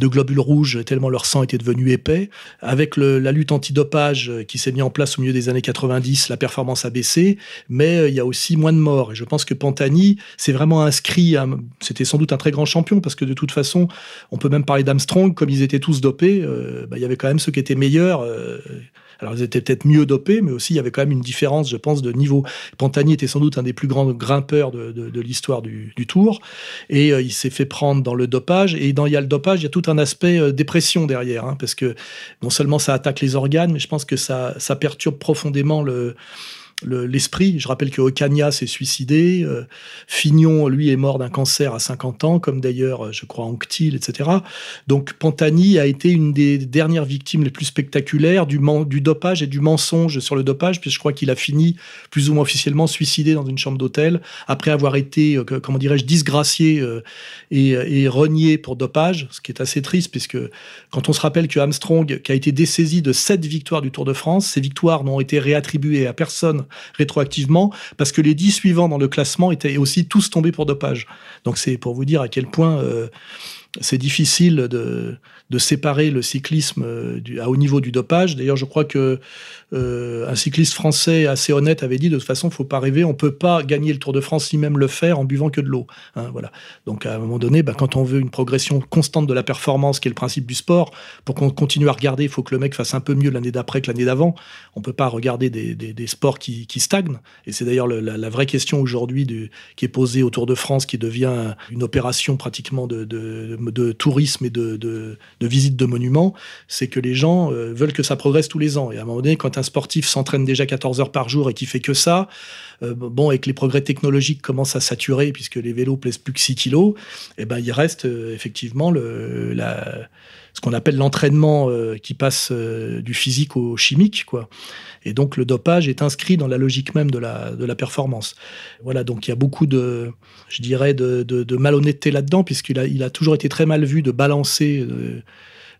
globules rouges, tellement leur sang était devenu épais. Avec la lutte antidopage qui s'est mise en place au milieu des années 90, la performance a baissé, mais euh, il y a aussi moins de morts. Et je pense que Pantani s'est vraiment inscrit, c'était sans doute un très grand champion, parce que de toute façon, on peut même parler d'Armstrong, comme ils étaient tous dopés, euh, bah, il y avait quand même ceux qui étaient meilleurs. Euh, alors ils étaient peut-être mieux dopés, mais aussi il y avait quand même une différence, je pense, de niveau. Pantani était sans doute un des plus grands grimpeurs de, l'histoire du, Tour, et euh, il s'est fait prendre dans le dopage. Et dans il y a le dopage, il y a tout un aspect euh, dépression derrière, hein, parce que non seulement ça attaque les organes, mais je pense que ça, ça perturbe profondément le l'esprit. je rappelle que Ocaña s'est suicidé, euh, Fignon, lui, est mort d'un cancer à 50 ans, comme d'ailleurs, euh, je crois, Anctil, etc. Donc Pantani a été une des dernières victimes les plus spectaculaires du, du dopage et du mensonge sur le dopage, puisque je crois qu'il a fini plus ou moins officiellement suicidé dans une chambre d'hôtel, après avoir été, euh, comment dirais-je, disgracié et, et, renié pour dopage, ce qui est assez triste, puisque quand on se rappelle que Armstrong, qui a été dessaisi de sept victoires du Tour de France, ces victoires n'ont été réattribuées à personne rétroactivement parce que les dix suivants dans le classement étaient aussi tous tombés pour dopage. Donc c'est pour vous dire à quel point euh, c'est difficile de, de, séparer le cyclisme euh, à haut niveau du dopage. D'ailleurs, je crois que euh, un cycliste français assez honnête avait dit de toute façon, il faut pas rêver, on peut pas gagner le Tour de France ni même le faire en buvant que de l'eau. Hein, voilà. Donc à un moment donné, bah, quand on veut une progression constante de la performance, qui est le principe du sport, pour qu'on continue à regarder, il faut que le mec fasse un peu mieux l'année d'après que l'année d'avant. On peut pas regarder des, des, sports qui, stagnent. Et c'est d'ailleurs la, vraie question aujourd'hui qui est posée au Tour de France, qui devient une opération pratiquement de tourisme et de, de, visite de monuments, c'est que les gens euh, veulent que ça progresse tous les ans. Et à un moment donné, quand un sportif s'entraîne déjà 14 heures par jour et qui fait que ça, euh, bon, et que les progrès technologiques commencent à saturer puisque les vélos pèsent plus que 6 kilos, et eh ben, il reste euh, effectivement le, la, ce qu'on appelle l'entraînement qui passe du physique au chimique, quoi. Et donc le dopage est inscrit dans la logique même de la, de la performance. Voilà, donc il y a beaucoup de, je dirais, de, malhonnêteté là-dedans, puisqu'il a, il a toujours été très mal vu de balancer euh,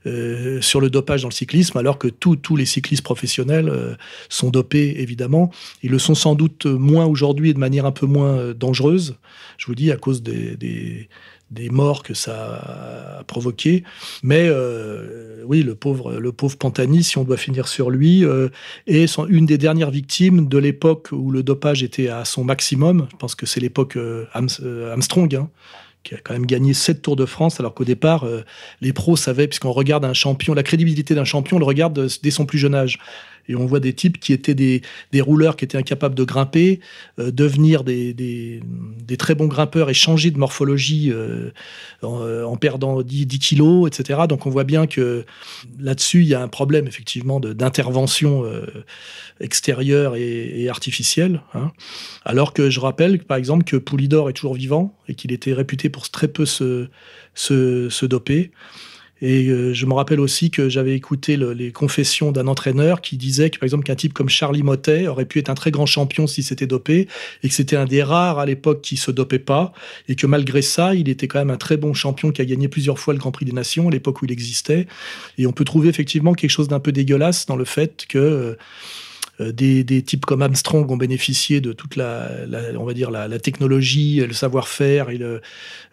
euh, sur le dopage dans le cyclisme, alors que tous les cyclistes professionnels euh, sont dopés, évidemment. Ils le sont sans doute moins aujourd'hui et de manière un peu moins dangereuse, je vous dis, à cause des des morts que ça a provoqué. Mais euh, oui, le pauvre, le pauvre Pantani, si on doit finir sur lui, euh, est une des dernières victimes de l'époque où le dopage était à son maximum. Je pense que c'est l'époque euh, Armstrong. Hein, qui a quand même gagné sept Tours de France, alors qu'au départ, les pros savaient, puisqu'on regarde un champion, la crédibilité d'un champion, on le regarde dès son plus jeune âge. Et on voit des types qui étaient des, des rouleurs qui étaient incapables de grimper, euh, devenir des, des, des, très bons grimpeurs et changer de morphologie euh, en, euh, en, perdant 10, 10, kilos, etc. Donc on voit bien que là-dessus, il y a un problème effectivement d'intervention euh, extérieure et, et artificielle. Hein. Alors que je rappelle, par exemple, que Poulidor est toujours vivant et qu'il était réputé pour très peu se, se, se doper. Et euh, je me rappelle aussi que j'avais écouté le, les confessions d'un entraîneur qui disait que, par exemple, qu'un type comme Charlie Motet aurait pu être un très grand champion s'il s'était dopé, et que c'était un des rares à l'époque qui se dopait pas, et que malgré ça, il était quand même un très bon champion qui a gagné plusieurs fois le Grand Prix des Nations à l'époque où il existait. Et on peut trouver effectivement quelque chose d'un peu dégueulasse dans le fait que euh, des, des, types comme Armstrong ont bénéficié de toute la, la on va dire la, la technologie, le savoir-faire et le,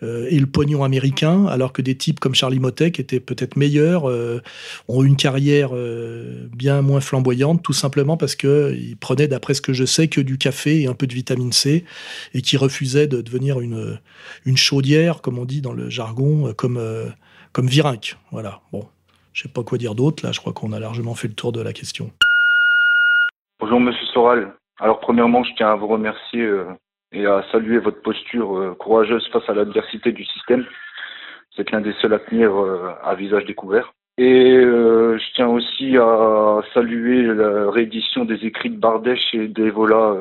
euh, et le pognon américain, alors que des types comme Charlie Motek étaient peut-être meilleurs, euh, ont eu une carrière euh, bien moins flamboyante, tout simplement parce que ils prenaient, d'après ce que je sais, que du café et un peu de vitamine C, et qui refusaient de devenir une une chaudière, comme on dit dans le jargon, comme comme Virinque. Voilà. Bon, je sais pas quoi dire d'autre là. Je crois qu'on a largement fait le tour de la question. Bonjour Monsieur Soral. Alors premièrement, je tiens à vous remercier euh, et à saluer votre posture euh, courageuse face à l'adversité du système. Vous êtes l'un des seuls à tenir euh, à visage découvert. Et je tiens aussi à saluer la réédition des écrits de Bardèche et d'Evola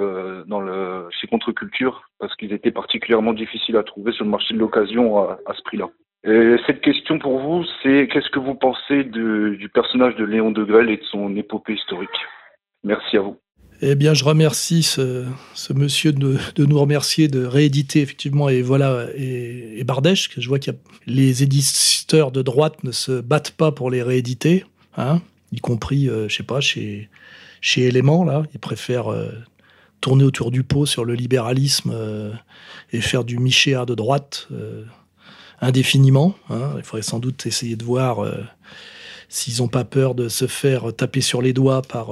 dans le chez Contre-Culture parce qu'ils étaient particulièrement difficiles à trouver sur le marché de l'occasion à, ce prix-là. Et cette question pour vous, c'est qu'est-ce que vous pensez du personnage de Léon de Grelle et de son épopée historique? Merci à vous. Eh bien, je remercie ce, monsieur de, nous remercier de rééditer effectivement et voilà et, Bardèche. Que je vois a les éditeurs de droite ne se battent pas pour les rééditer, hein, y compris, euh, je sais pas, chez chez là, ils préfèrent euh, tourner autour du pot sur le libéralisme euh, et faire du michéa de droite euh, indéfiniment. Hein. Il faudrait sans doute essayer de voir s'ils n'ont pas peur de se faire taper sur les doigts par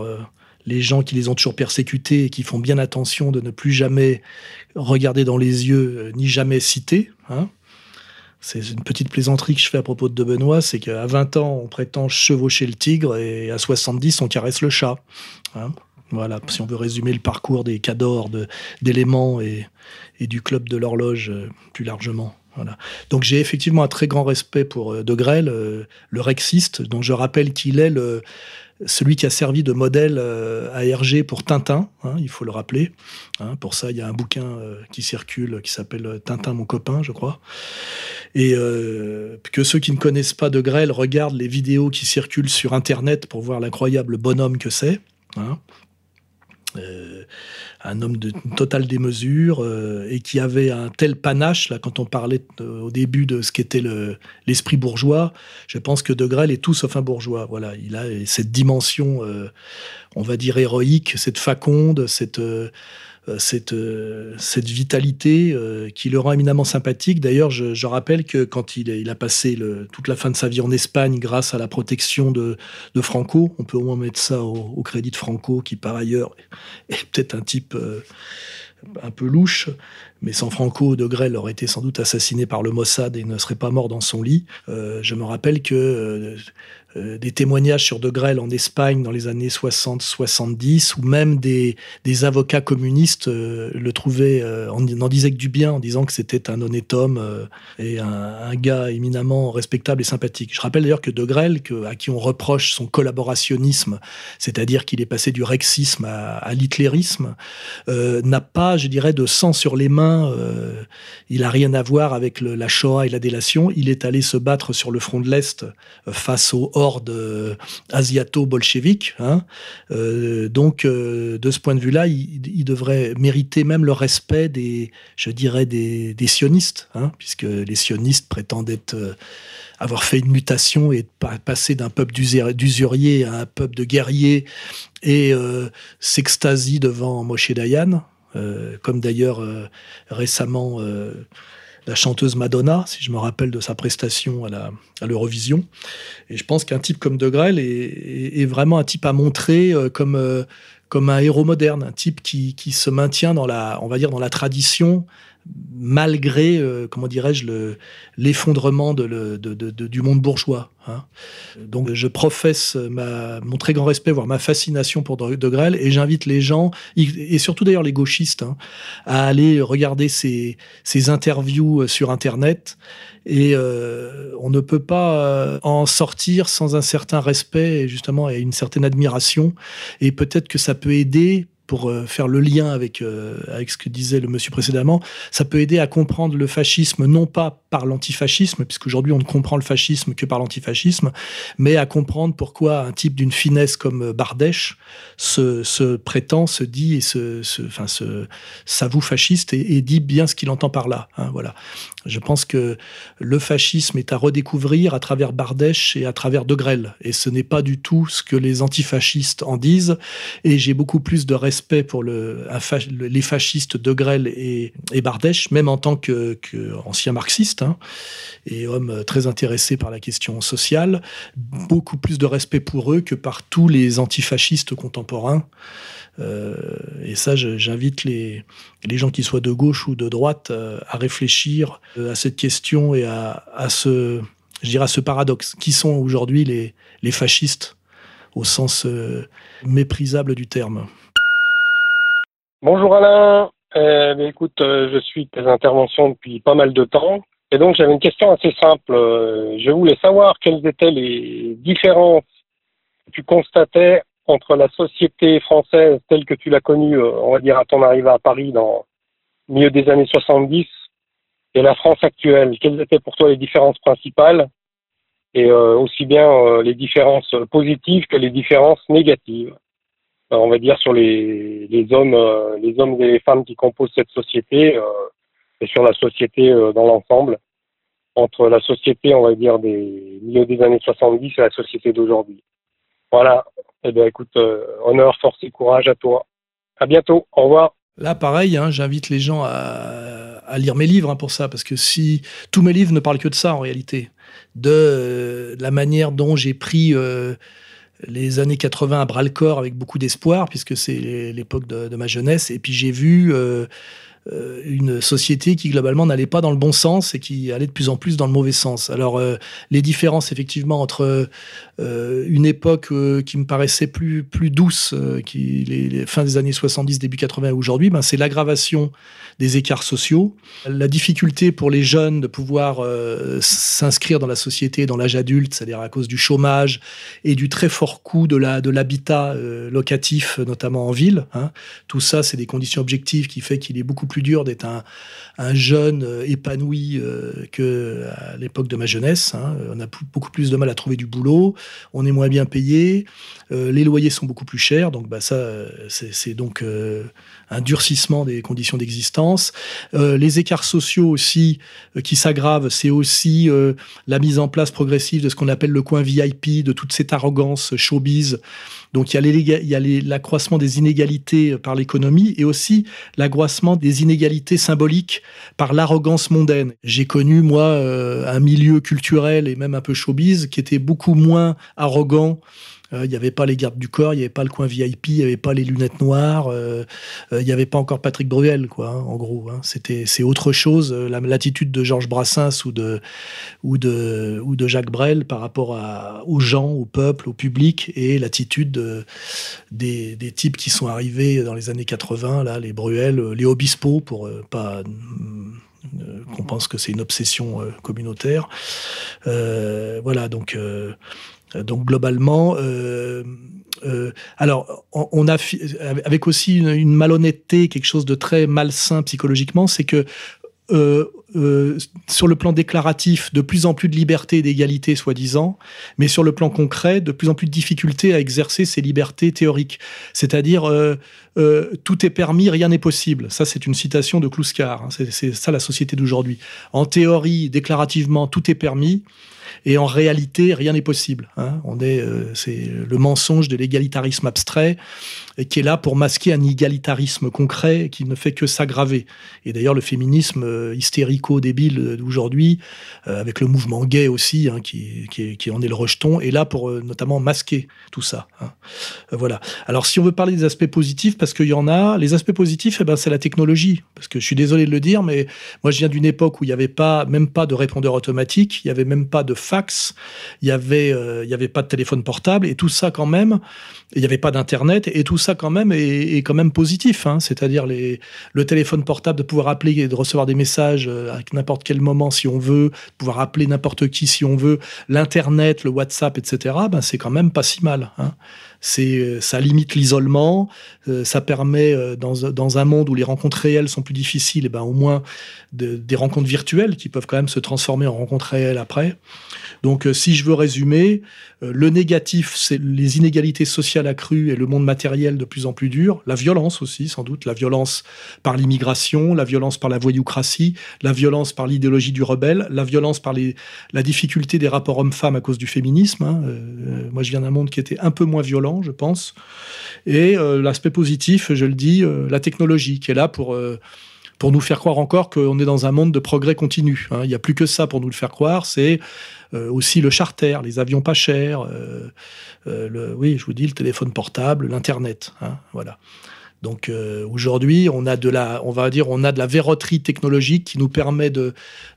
les gens qui les ont toujours persécutés et qui font bien attention de ne plus jamais regarder dans les yeux euh, ni jamais citer. Hein. C'est une petite plaisanterie que je fais à propos de, de Benoît, c'est qu'à 20 ans, on prétend chevaucher le tigre et à 70, on caresse le chat. Hein. Voilà, si on veut résumer le parcours des cadors d'éléments et, du club de l'horloge euh, plus largement. Voilà. Donc j'ai effectivement un très grand respect pour euh, De Grelle, le rexiste, dont je rappelle qu'il est le, celui qui a servi de modèle euh, à Hergé pour Tintin, hein, il faut le rappeler. Hein, pour ça, il y a un bouquin euh, qui circule qui s'appelle Tintin, mon copain, je crois. Et euh, que ceux qui ne connaissent pas De Grelle regardent les vidéos qui circulent sur Internet pour voir l'incroyable bonhomme que c'est. Hein. Euh, un homme de totale démesure euh, et qui avait un tel panache là quand on parlait euh, au début de ce qu'était le l'esprit bourgeois je pense que De Grelle est tout sauf un bourgeois. Voilà il a cette dimension euh, on va dire héroïque cette faconde cette euh, cette, cette vitalité qui le rend éminemment sympathique. D'ailleurs, je, rappelle que quand il, il a passé le, toute la fin de sa vie en Espagne grâce à la protection de, de Franco, on peut au moins mettre ça au, crédit de Franco, qui par ailleurs est peut-être un type un peu louche, mais sans Franco, De Grelle aurait été sans doute assassiné par le Mossad et ne serait pas mort dans son lit. Euh, je me rappelle que euh, euh, des témoignages sur De Grelle en Espagne dans les années 60-70, ou même des, des, avocats communistes le trouvaient, en, en, disaient que du bien, en disant que c'était un honnête homme et un, gars éminemment respectable et sympathique. Je rappelle d'ailleurs que De Grelle, à qui on reproche son collaborationnisme, c'est-à-dire qu'il est passé du rexisme à l'hitlérisme, n'a pas, je dirais, de sang sur les mains euh, il n'a rien à voir avec la Shoah et la délation. Il est allé se battre sur le front de l'Est euh, face aux hordes euh, asiato-bolcheviques. Hein. donc, de ce point de vue-là, il, devrait mériter même le respect des, je dirais, des, sionistes, hein, puisque les sionistes prétendent avoir fait une mutation et passer d'un peuple d'usuriers à un peuple de guerriers et s'extasie devant Moshe Dayan, euh, comme d'ailleurs euh, récemment euh, la chanteuse Madonna, si je me rappelle de sa prestation à l'Eurovision. Et je pense qu'un type comme De Grelle est, vraiment un type à montrer comme, un héros moderne, un type qui, qui, se maintient dans la, on va dire, dans la tradition malgré, euh, comment dirais-je, l'effondrement du monde bourgeois. Hein. Donc je professe mon très grand respect, voire ma fascination pour De, Grelle, et j'invite les gens, et surtout d'ailleurs les gauchistes, hein, à aller regarder ces, interviews euh, sur Internet. Et euh, on ne peut pas en sortir sans un certain respect, justement, et une certaine admiration. Et peut-être que ça peut aider pour euh, faire le lien avec, euh, avec ce que disait le monsieur précédemment, ça peut aider à comprendre le fascisme, non pas par l'antifascisme, puisqu'aujourd'hui on ne comprend le fascisme que par l'antifascisme, mais à comprendre pourquoi un type d'une finesse comme Bardèche se, prétend, se dit et se, se, enfin, se s'avoue fasciste et, dit bien ce qu'il entend par là. Hein, voilà. Je pense que le fascisme est à redécouvrir à travers Bardèche et à travers De Grelle, et ce n'est pas du tout ce que les antifascistes en disent, et j'ai beaucoup plus de respect pour le, les fascistes de Grelle et, Bardèche, même en tant qu'ancien marxiste hein, et homme très intéressé par la question sociale, beaucoup plus de respect pour eux que par tous les antifascistes contemporains. Euh, et ça, j'invite les, gens qui soient de gauche ou de droite euh, à réfléchir à cette question et à, ce, je dirais, à ce paradoxe. Qui sont aujourd'hui les, les fascistes au sens méprisable du terme? Bonjour Alain. Euh, ben, écoute, euh, je suis tes interventions depuis pas mal de temps. Et donc j'avais une question assez simple. Euh, je voulais savoir quelles étaient les différences que tu constatais entre la société française telle que tu l'as connue, on va dire à ton arrivée à Paris dans le milieu des années 70 et la France actuelle. Quelles étaient pour toi les différences principales et aussi bien les différences positives que les différences négatives? Euh, on va dire, sur les, les hommes, euh, les hommes et les femmes qui composent cette société euh, et sur la société dans l'ensemble, entre la société, on va dire, des milieux des années 70 et la société d'aujourd'hui. Voilà. Eh bien, écoute, honneur, force et courage à toi. À bientôt. Au revoir. Là, pareil, hein, j'invite les gens à, à, lire mes livres hein, pour ça, parce que si tous mes livres ne parlent que de ça en réalité, de, la manière dont j'ai pris les années 80 à bras le corps avec beaucoup d'espoir, puisque c'est l'époque de, ma jeunesse. Et puis j'ai vu euh, euh, une société qui globalement n'allait pas dans le bon sens et qui allait de plus en plus dans le mauvais sens. Alors euh, les différences effectivement entre euh, une époque qui me paraissait plus plus douce, qui les, fins des années 70, début 80 aujourd'hui, ben, c'est l'aggravation des écarts sociaux, la difficulté pour les jeunes de pouvoir s'inscrire dans la société dans l'âge adulte, c'est-à-dire à cause du chômage et du très fort coût de la de l'habitat locatif, notamment en ville. Hein. Tout ça, c'est des conditions objectives qui fait qu'il est beaucoup plus dur d'être un, un jeune euh, épanoui euh, que à l'époque de ma jeunesse. Hein. On a beaucoup plus de mal à trouver du boulot, on est moins bien payé, euh, les loyers sont beaucoup plus chers, donc bah ça c'est donc un durcissement des conditions d'existence. les écarts sociaux aussi qui s'aggravent, c'est aussi la mise en place progressive de ce qu'on appelle le coin VIP, de toute cette arrogance showbiz donc il y a l'accroissement des inégalités par l'économie et aussi l'accroissement des inégalités symboliques par l'arrogance mondaine. J'ai connu, moi, euh, un milieu culturel et même un peu showbiz qui était beaucoup moins arrogant euh, il n'y avait pas les gardes du corps, il n'y avait pas le coin VIP, il n'y avait pas les lunettes noires, euh, euh, il n'y avait pas encore Patrick Bruel, quoi, hein, en gros. Hein. C'était, c'est autre chose. L'attitude de Georges Brassens ou de, ou de, ou de Jacques Brel par rapport aux gens, au peuple, au public, et l'attitude des, des, types qui sont arrivés dans les années 80, là, les Bruel, les Obispo, pour pas qu'on pense que c'est une obsession communautaire. voilà, donc euh, donc globalement, euh, euh, alors on, a avec aussi une, malhonnêteté, quelque chose de très malsain psychologiquement, c'est que sur le plan déclaratif, de plus en plus de liberté et d'égalité, soi-disant, mais sur le plan concret, de plus en plus de difficultés à exercer ces libertés théoriques. C'est-à-dire, tout est permis, rien n'est possible. Ça, c'est une citation de Kluskar. Hein. c'est ça la société d'aujourd'hui. En théorie, déclarativement, tout est permis. Et en réalité, rien n'est possible. Hein. On est, euh, c'est le mensonge de l'égalitarisme abstrait qui est là pour masquer un égalitarisme concret qui ne fait que s'aggraver. Et d'ailleurs, le féminisme euh, hystérico-débile d'aujourd'hui, euh, avec le mouvement gay aussi, hein, qui, qui, en est le rejeton, est là pour notamment masquer tout ça. Hein. voilà. Alors, si on veut parler des aspects positifs, parce qu'il y en a, les aspects positifs, eh ben, c'est la technologie. Parce que je suis désolé de le dire, mais moi, je viens d'une époque où il n'y avait pas, même pas de répondeur automatique, il n'y avait même pas de fax, il n'y avait, euh, avait pas de téléphone portable, et tout ça quand même, il n'y avait pas d'internet, et tout ça quand même est, quand même positif. Hein. C'est-à-dire le téléphone portable, de pouvoir appeler et de recevoir des messages euh, à n'importe quel moment si on veut, pouvoir appeler n'importe qui si on veut, l'internet, le WhatsApp, etc. Ben c'est quand même pas si mal. Hein c'est euh, ça limite l'isolement, euh, ça permet euh, dans, dans, un monde où les rencontres réelles sont plus difficiles, et ben au moins des rencontres virtuelles qui peuvent quand même se transformer en rencontres réelles après. Donc si je veux résumer, le négatif c'est les inégalités sociales accrues et le monde matériel de plus en plus dur, la violence aussi sans doute, la violence par l'immigration, la violence par la voyoucratie, la violence par l'idéologie du rebelle, la violence par les, la difficulté des rapports hommes-femmes à cause du féminisme. Hein. moi je viens d'un monde qui était un peu moins violent je pense. Et euh, l'aspect positif, je le dis, euh, la technologie qui est là pour euh, pour nous faire croire encore qu'on est dans un monde de progrès continu. Hein. Il n'y a plus que ça pour nous le faire croire, c'est aussi le charter, les avions pas chers, le, oui, je vous dis, le téléphone portable, l'Internet. Hein, voilà. Donc euh, aujourd'hui, on a de la, on va dire, on a de la verroterie technologique qui nous permet de,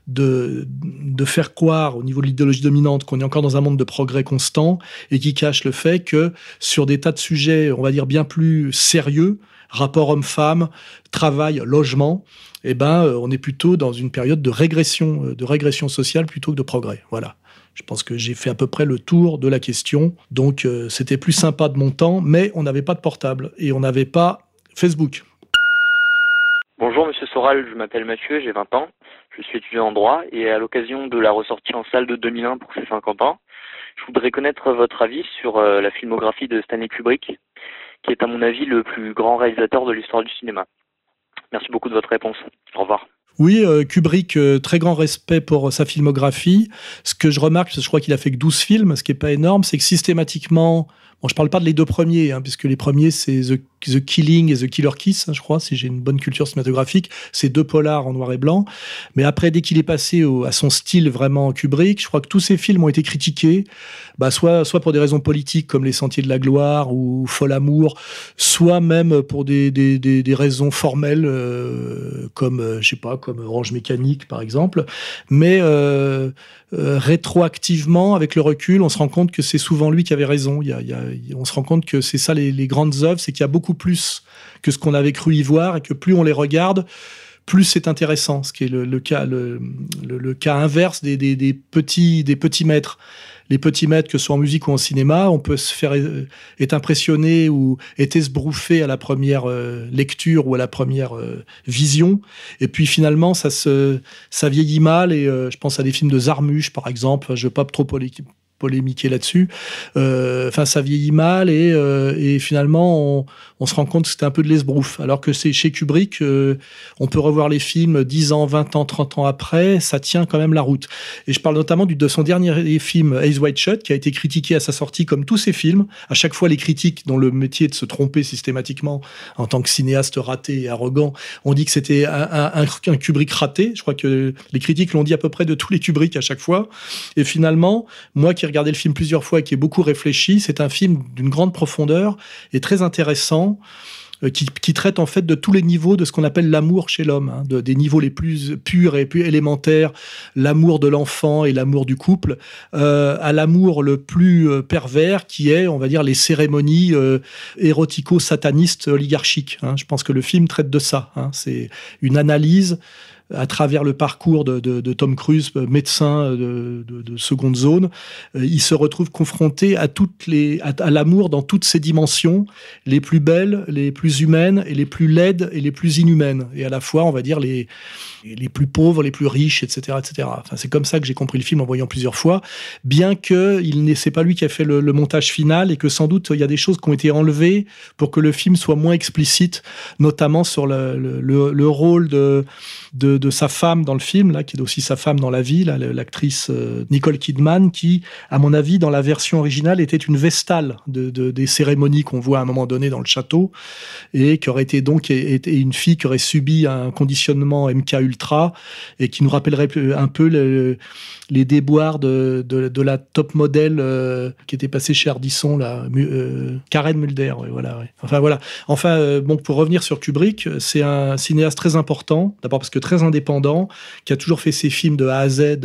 de, de faire croire au niveau de l'idéologie dominante qu'on est encore dans un monde de progrès constant et qui cache le fait que sur des tas de sujets, on va dire bien plus sérieux, rapport homme-femme, travail, logement, eh ben, euh, on est plutôt dans une période de régression, euh, de régression sociale plutôt que de progrès. Voilà. Je pense que j'ai fait à peu près le tour de la question. Donc, c'était plus sympa de mon temps, mais on n'avait pas de portable et on n'avait pas Facebook. Bonjour Monsieur Soral, je m'appelle Mathieu, j'ai 20 ans, je suis étudiant en droit et à l'occasion de la ressortie en salle de 2001 pour ses 50 ans, je voudrais connaître votre avis sur euh, la filmographie de Stanley Kubrick, qui est à mon avis le plus grand réalisateur de l'histoire du cinéma. Merci beaucoup de votre réponse. Au revoir. Oui, euh, Kubrick, euh, très grand respect pour sa filmographie. Ce que je remarque, parce que je crois qu'il a fait que 12 films, ce qui n'est pas énorme, c'est que systématiquement, bon, je parle pas de les deux premiers, hein, puisque les premiers, c'est The The Killing et The Killer Kiss, hein, je crois, si j'ai une bonne culture cinématographique. C'est deux polars en noir et blanc. Mais après, dès qu'il est passé à son style vraiment Kubrick, je crois que tous ces films ont été critiqués, bah, soit, soit pour des raisons politiques comme Les Sentiers de la Gloire ou Fol Amour, soit même pour des, des, des, raisons formelles euh, comme, euh, je sais pas, comme Orange Mécanique, par exemple. Mais euh, rétroactivement, avec le recul, on se rend compte que c'est souvent lui qui avait raison. Il y a, on se rend compte que c'est ça les, grandes œuvres, c'est qu'il y a beaucoup plus que ce qu'on avait cru y voir et que plus on les regarde, plus c'est intéressant, ce qui est le, cas, le, cas inverse des, petits, des petits maîtres. les petits maîtres, que ce soit en musique ou en cinéma. On peut se faire euh, être impressionné ou être esbrouffé à la première euh, lecture ou à la première euh, vision. Et puis finalement, ça se, ça vieillit mal. Et je pense à des films de Zarmuche, par exemple. Je veux pas polémiquer là-dessus. Euh, enfin, ça vieillit mal et, euh, finalement, on, se rend compte que c'était un peu de l'esbrouf. Alors que c'est chez Kubrick, euh, on peut revoir les films 10 ans, 20 ans, 30 ans après, ça tient quand même la route. Et je parle notamment de son dernier film, Ace White Shut, qui a été critiqué à sa sortie comme tous ses films. À chaque fois, les critiques, dont le métier est de se tromper systématiquement en tant que cinéaste raté et arrogant, on dit que c'était un, un, un, Kubrick raté. Je crois que les critiques l'ont dit à peu près de tous les Kubrick à chaque fois. Et finalement, moi qui regardé le film plusieurs fois et qui est beaucoup réfléchi. C'est un film d'une grande profondeur et très intéressant. Euh, qui, traite en fait de tous les niveaux de ce qu'on appelle l'amour chez l'homme, hein, des niveaux les plus purs et plus élémentaires, l'amour de l'enfant et l'amour du couple, euh, à l'amour le plus euh, pervers qui est, on va dire, les cérémonies érotico-satanistes oligarchiques. Hein. Je pense que le film traite de ça. Hein. C'est une analyse à travers le parcours de, Tom Cruise, médecin de, de, seconde zone, euh, il se retrouve confronté à toutes les à, l'amour dans toutes ses dimensions, les plus belles, les plus humaines et les plus laides et les plus inhumaines, et à la fois, on va dire les les plus pauvres, les plus riches, etc., etc. Enfin, c'est comme ça que j'ai compris le film en voyant plusieurs fois, bien que il n'est c'est pas lui qui a fait le, le, montage final et que sans doute il y a des choses qui ont été enlevées pour que le film soit moins explicite, notamment sur le, le, le rôle de de, sa femme dans le film, là, qui est aussi sa femme dans la vie, l'actrice euh, Nicole Kidman, qui, à mon avis, dans la version originale, était une vestale de, des cérémonies qu'on voit à un moment donné dans le château, et qui aurait été donc été une fille qui aurait subi un conditionnement MK ultra, et qui nous rappellerait un peu le, les déboires de, de, la top modèle euh, qui était passée chez Ardisson, là, euh, Karen Mulder. voilà, Enfin voilà. Enfin bon, pour revenir sur Kubrick, c'est un cinéaste très important. D'abord parce que très indépendant, qui a toujours fait ses films de A à Z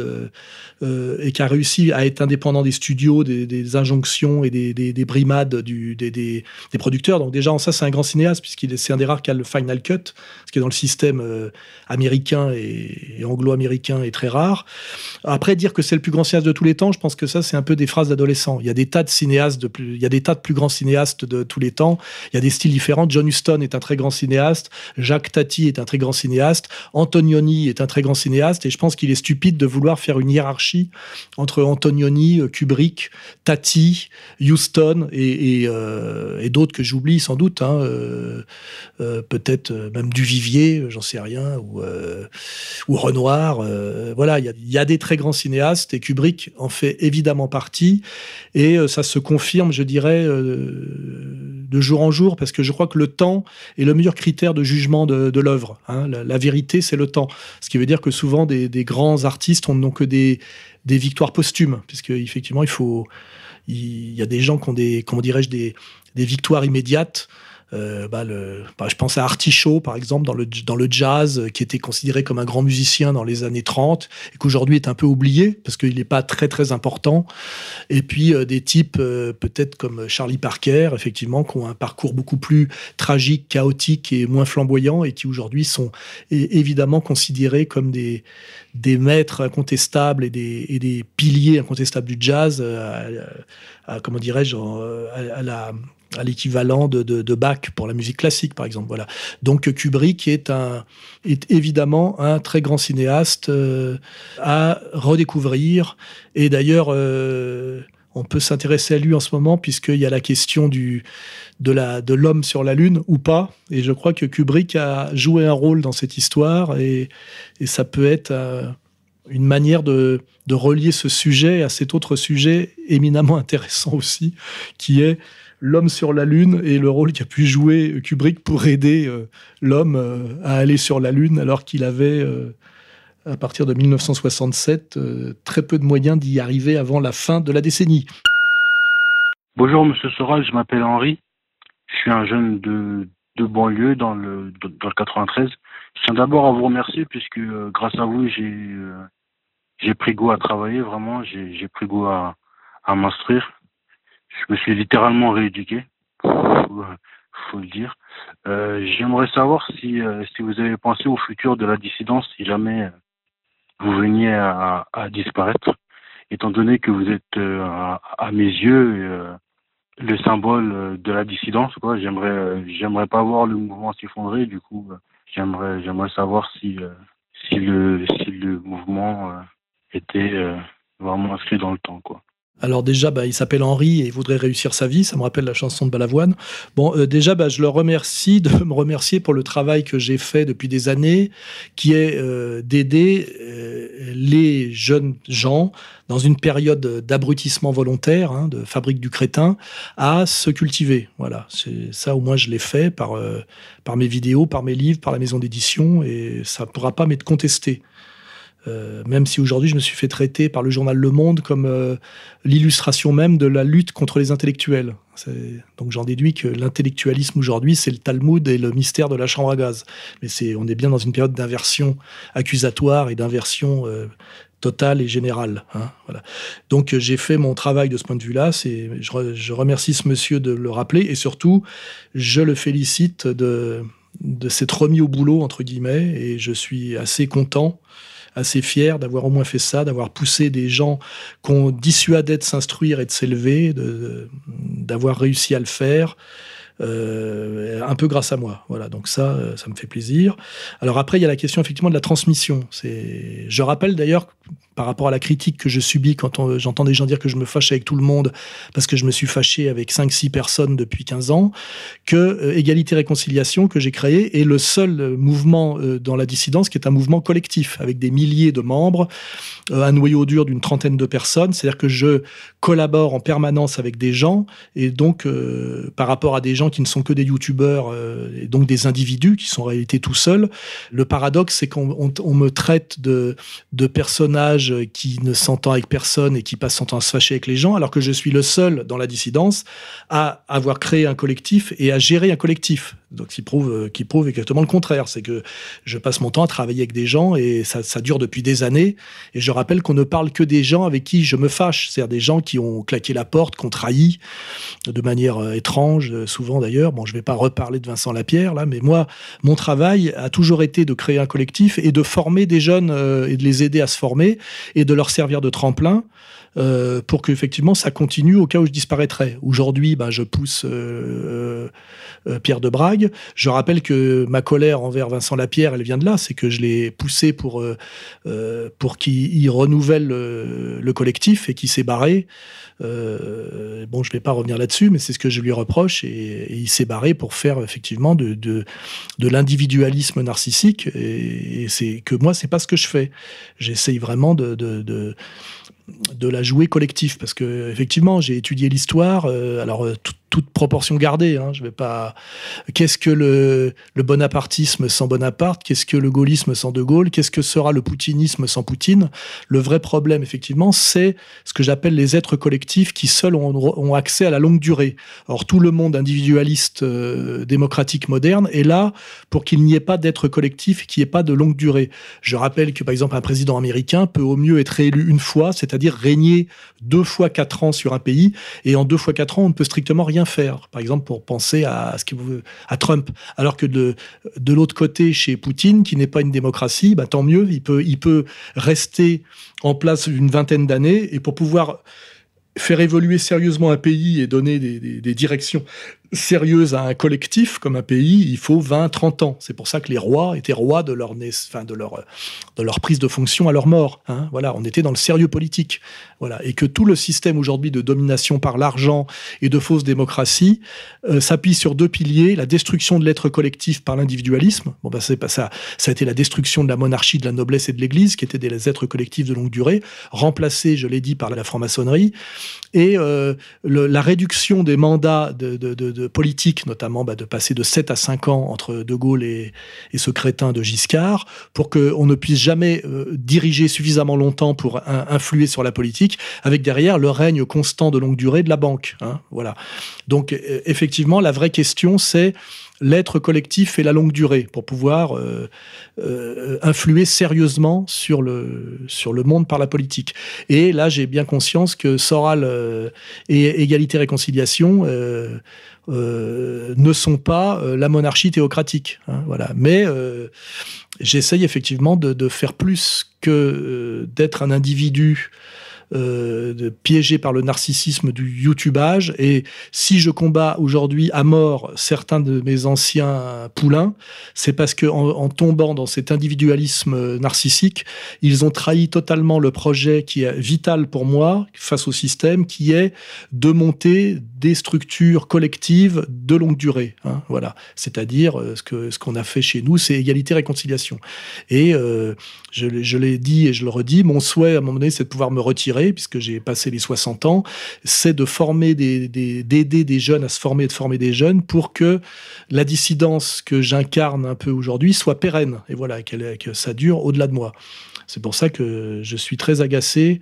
et qui a réussi à être indépendant des studios, des, injonctions et des, des, brimades des, producteurs. Donc déjà en ça, c'est un grand cinéaste puisqu'il c'est un des rares qui a le final cut, ce qui est dans le système américain et, anglo-américain est très rare. Après dire que c'est le plus grand cinéaste de tous les temps, je pense que ça, c'est un peu des phrases d'adolescents. Il y a des tas de cinéastes, de plus, il y a des tas de plus grands cinéastes de tous les temps. Il y a des styles différents. John Huston est un très grand cinéaste. Jacques Tati est un très grand cinéaste. Antonioni est un très grand cinéaste. Et je pense qu'il est stupide de vouloir faire une hiérarchie entre Antonioni, Kubrick, Tati, Huston et, et, euh, d'autres que j'oublie sans doute. Hein, euh, euh, peut-être même Duvivier, j'en sais rien, ou, Renoir. voilà, il y, a, des très grands cinéaste et Kubrick en fait évidemment partie. Et euh, ça se confirme, je dirais, euh, de jour en jour, parce que je crois que le temps est le meilleur critère de jugement de, l'œuvre. Hein. La, vérité, c'est le temps. Ce qui veut dire que souvent, des, grands artistes n'ont que des, des victoires posthumes, puisque effectivement, il faut. Il y a des gens qui ont des, comment dirais-je, des, des victoires immédiates. Euh, bah, bah, je pense à Artichaut, par exemple, dans le, dans le jazz, euh, qui était considéré comme un grand musicien dans les années 30 et qu'aujourd'hui est un peu oublié parce qu'il n'est pas très très important. Et puis euh, des types peut-être comme Charlie Parker, effectivement, qui ont un parcours beaucoup plus tragique, chaotique et moins flamboyant et qui aujourd'hui sont évidemment considérés comme des, des maîtres incontestables et des, et des piliers incontestables du jazz, comment dirais-je, à, la à l'équivalent de, de, Bach pour la musique classique, par exemple. Voilà. Donc Kubrick est, un, est évidemment un très grand cinéaste euh, à redécouvrir. Et d'ailleurs, euh, on peut s'intéresser à lui en ce moment puisqu'il y a la question du, de, la, de l'homme sur la Lune ou pas. Et je crois que Kubrick a joué un rôle dans cette histoire et, et ça peut être... Euh, une manière de, de relier ce sujet à cet autre sujet éminemment (laughs) intéressant aussi, qui est l'homme sur la Lune et le rôle qu'a pu jouer Kubrick pour aider euh, l'homme euh, à aller sur la Lune alors qu'il avait, euh, à partir de 1967, très peu de moyens d'y arriver avant la fin de la décennie. Bonjour Monsieur Soral, je m'appelle Henri. Je suis un jeune de, banlieue dans le, dans le 93. Je tiens d'abord à vous remercier puisque grâce à vous, j'ai j'ai pris goût à travailler, vraiment, j'ai pris goût à m'instruire je me suis littéralement rééduqué, faut, faut le dire. Euh, J'aimerais savoir si, euh, si vous avez pensé au futur de la dissidence si jamais euh, vous veniez à, à disparaître. étant donné que vous êtes à, mes yeux le symbole de la dissidence, quoi. J'aimerais, j'aimerais pas voir le mouvement s'effondrer. Du coup, j'aimerais, j'aimerais savoir si, si le, si le mouvement était vraiment inscrit dans le temps, quoi. Alors déjà, bah, il s'appelle Henri et il voudrait réussir sa vie. Ça me rappelle la chanson de Balavoine. Bon, euh, déjà, bah, je le remercie de me remercier pour le travail que j'ai fait depuis des années, qui est euh, d'aider euh, les jeunes gens dans une période d'abrutissement volontaire, hein, de fabrique du crétin, à se cultiver. Voilà, c'est ça au moins je l'ai fait par, par mes vidéos, par mes livres, par la maison d'édition, et ça ne pourra pas m'être contesté. Euh, même si aujourd'hui je me suis fait traiter par le journal Le Monde comme euh, l'illustration même de la lutte contre les intellectuels. Donc j'en déduis que l'intellectualisme aujourd'hui, c'est le Talmud et le mystère de la chambre à gaz. Mais c'est, on est bien dans une période d'inversion accusatoire et d'inversion euh, totale et générale. Hein, voilà. Donc j'ai fait mon travail de ce point de vue-là. Je, remercie ce monsieur de le rappeler et surtout, je le félicite de s'être remis au boulot, entre guillemets, et je suis assez content assez fier d'avoir au moins fait ça, d'avoir poussé des gens qu'on dissuadait de s'instruire et de s'élever, d'avoir réussi à le faire. Euh, un peu grâce à moi. Voilà, donc ça, euh, ça me fait plaisir. Alors après, il y a la question effectivement de la transmission. C'est, je rappelle d'ailleurs par rapport à la critique que je subis quand j'entends des gens dire que je me fâche avec tout le monde parce que je me suis fâché avec 5-6 personnes depuis 15 ans, que euh, Égalité Réconciliation que j'ai créé est le seul mouvement dans la dissidence qui est un mouvement collectif avec des milliers de membres, un noyau dur d'une trentaine de personnes. C'est-à-dire que je collabore en permanence avec des gens et donc par rapport à des gens qui ne sont que des youtubeurs euh, et donc des individus qui sont en réalité tout seuls. Le paradoxe, c'est qu'on me traite de, de personnage qui ne s'entend avec personne et qui passe son temps à se fâcher avec les gens, alors que je suis le seul dans la dissidence à avoir créé un collectif et à gérer un collectif. Donc, qui prouve, qui prouve exactement le contraire. C'est que je passe mon temps à travailler avec des gens et ça, ça dure depuis des années. Et je rappelle qu'on ne parle que des gens avec qui je me fâche, c'est-à-dire des gens qui ont claqué la porte, qui ont trahi de manière euh, étrange, euh, souvent d'ailleurs. Bon, je ne vais pas reparler de Vincent Lapierre là, mais moi, mon travail a toujours été de créer un collectif et de former des jeunes euh, et de les aider à se former et de leur servir de tremplin euh, pour qu'effectivement ça continue au cas où je disparaîtrais. Aujourd'hui, ben, je pousse euh, euh, Pierre de Brague. Je rappelle que ma colère envers Vincent Lapierre, elle vient de là, c'est que je l'ai poussé pour, pour qu'il renouvelle le, collectif et qu'il s'est barré. bon, je ne vais pas revenir là-dessus, mais c'est ce que je lui reproche et, il s'est barré pour faire effectivement de, de, de l'individualisme narcissique et, c'est que moi, c'est pas ce que je fais. J'essaye vraiment de, de de la jouer collectif parce que effectivement j'ai étudié l'histoire euh, alors euh, toute proportion gardée. Hein, je vais pas. Qu'est-ce que le, bonapartisme sans Bonaparte? Qu'est-ce que le gaullisme sans De Gaulle? Qu'est-ce que sera le poutinisme sans Poutine? Le vrai problème, effectivement, c'est ce que j'appelle les êtres collectifs qui seuls ont, accès à la longue durée. Or, tout le monde individualiste euh, démocratique moderne est là pour qu'il n'y ait pas d'être collectif, qu'il n'y pas de longue durée. Je rappelle que, par exemple, un président américain peut au mieux être élu une fois, c'est-à-dire régner deux fois quatre ans sur un pays, et en deux fois quatre ans, on ne peut strictement rien faire. Par exemple, pour penser à, ce à Trump. Alors que de, l'autre côté, chez Poutine, qui n'est pas une démocratie, bah, tant mieux, il peut, il peut rester en place une vingtaine d'années et pour pouvoir faire évoluer sérieusement un pays et donner des directions sérieuse à un collectif comme un pays, il faut 20, 30 ans. C'est pour ça que les rois étaient rois de leur, enfin de leur, de leur prise de fonction à leur mort. Hein. Voilà, on était dans le sérieux politique. Voilà, et que tout le système aujourd'hui de domination par l'argent et de fausse démocratie euh, s'appuie sur deux piliers la destruction de l'être collectif par l'individualisme. Bon, ben c'est pas ça. Ça a été la destruction de la monarchie, de la noblesse et de l'Église, qui étaient des êtres collectifs de longue durée, remplacés, je l'ai dit, par la franc-maçonnerie, et euh, la réduction des mandats de, de, de politique, notamment bah, de passer de 7 à 5 ans entre De Gaulle et, ce crétin de Giscard, pour qu'on ne puisse jamais euh, diriger suffisamment longtemps pour influer sur la politique, avec derrière le règne constant de longue durée de la banque. Hein, voilà. Donc euh, effectivement, la vraie question, c'est l'être collectif et la longue durée pour pouvoir euh, euh, influer sérieusement sur le, sur le monde par la politique. Et là, j'ai bien conscience que Soral euh, et Égalité-Réconciliation ne sont pas la monarchie théocratique. Hein, voilà. Mais j'essaye effectivement de, de, faire plus que d'être un individu euh, piégé par le narcissisme du YouTubage. Et si je combats aujourd'hui à mort certains de mes anciens poulains, c'est parce que en, tombant dans cet individualisme narcissique, ils ont trahi totalement le projet qui est vital pour moi face au système, qui est de monter des structures collectives de longue durée. Hein, voilà, c'est-à-dire euh, ce que ce qu'on a fait chez nous, c'est égalité réconciliation. Et euh, je, je l'ai dit et je le redis, mon souhait à un moment donné, c'est de pouvoir me retirer puisque j'ai passé les 60 ans, c'est de former des, d'aider des jeunes à se former, et de former des jeunes pour que la dissidence que j'incarne un peu aujourd'hui soit pérenne et voilà que ça dure au-delà de moi. C'est pour ça que je suis très agacé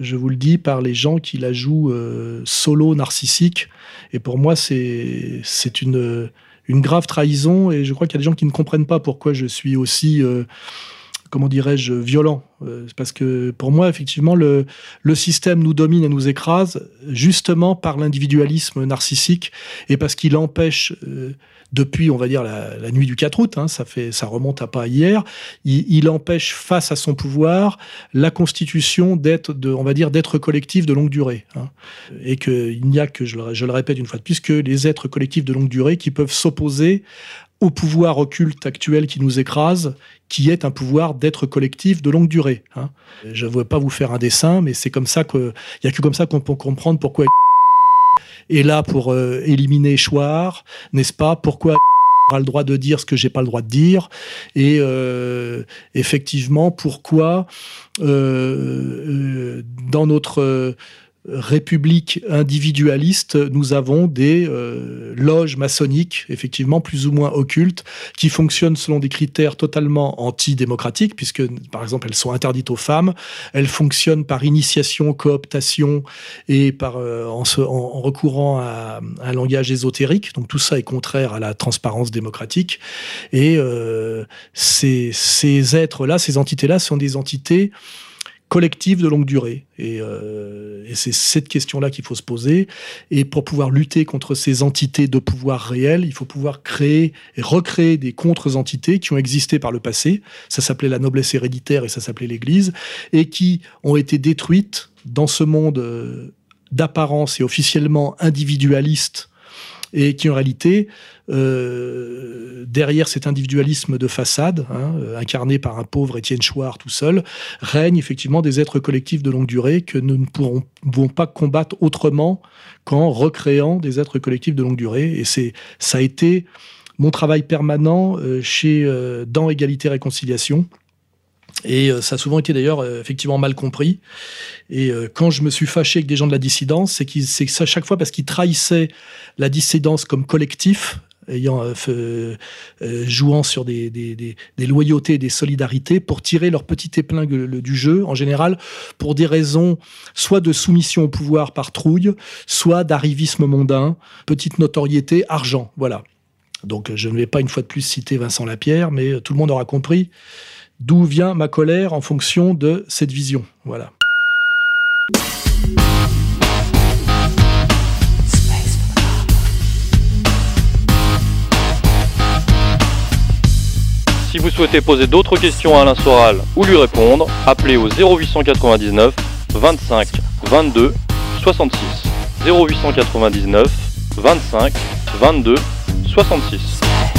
je vous le dis, par les gens qui la jouent euh, solo narcissique. Et pour moi, c'est une, une grave trahison. Et je crois qu'il y a des gens qui ne comprennent pas pourquoi je suis aussi, euh, comment dirais-je, violent. Euh, parce que pour moi, effectivement, le, le système nous domine et nous écrase justement par l'individualisme narcissique et parce qu'il empêche depuis, on va dire, la, nuit du 4 août, hein, ça, fait, ça remonte à pas hier, il, empêche face à son pouvoir la constitution d'être, de, on va dire, d'être collectif de longue durée. Hein. et qu'il n'y a que, je le, répète une fois de plus, que les êtres collectifs de longue durée qui peuvent s'opposer au pouvoir occulte actuel qui nous écrase, qui est un pouvoir d'être collectif de longue durée. Hein. Je ne veux pas vous faire un dessin, mais c'est comme ça que, il y a que comme ça qu'on peut comprendre pourquoi est là pour euh, éliminer Chouard, n'est-ce pas? Pourquoi aura le droit de dire ce que j'ai pas le droit de dire? Et euh, effectivement pourquoi euh, dans notre république individualiste, nous avons des euh, loges maçonniques, effectivement plus ou moins occultes, qui fonctionnent selon des critères totalement antidémocratiques, puisque par exemple elles sont interdites aux femmes, elles fonctionnent par initiation, cooptation et par euh, en, en, recourant à, un langage ésotérique. Donc tout ça est contraire à la transparence démocratique. Et euh, ces, ces êtres-là, ces entités-là sont des entités collective de longue durée. Euh, et, c'est cette question-là qu'il faut se poser. Et pour pouvoir lutter contre ces entités de pouvoir réel, il faut pouvoir créer et recréer des contre-entités qui ont existé par le passé. Ça s'appelait la noblesse héréditaire et ça s'appelait l'Église, et qui ont été détruites dans ce monde euh, d'apparence et officiellement individualiste et qui en réalité, euh, derrière cet individualisme de façade, hein, euh, incarné par un pauvre Étienne Chouard tout seul, règne effectivement des êtres collectifs de longue durée que nous ne pourrons pas combattre autrement qu'en recréant des êtres collectifs de longue durée. Et c'est ça a été mon travail permanent euh, chez dans Égalité Réconciliation et euh, ça a souvent été d'ailleurs euh, effectivement mal compris. Et euh, quand je me suis fâché avec des gens de la dissidence, c'est que c'est à chaque fois parce qu'ils trahissaient la dissidence comme collectif, ayant jouant sur des, des, des, des, loyautés solidarités pour tirer leur petite épingle du jeu, en général, pour des raisons soit de soumission au pouvoir par trouille, soit d'arrivisme mondain, petite notoriété, argent. Voilà. Donc je ne vais pas une fois de plus citer Vincent Lapierre, mais tout le monde aura compris d'où vient ma colère en fonction de cette vision. Voilà. Vous souhaitez poser d'autres questions à Alain Soral ou lui répondre, appelez au 0899 25 22 66. 0899 25 22 66.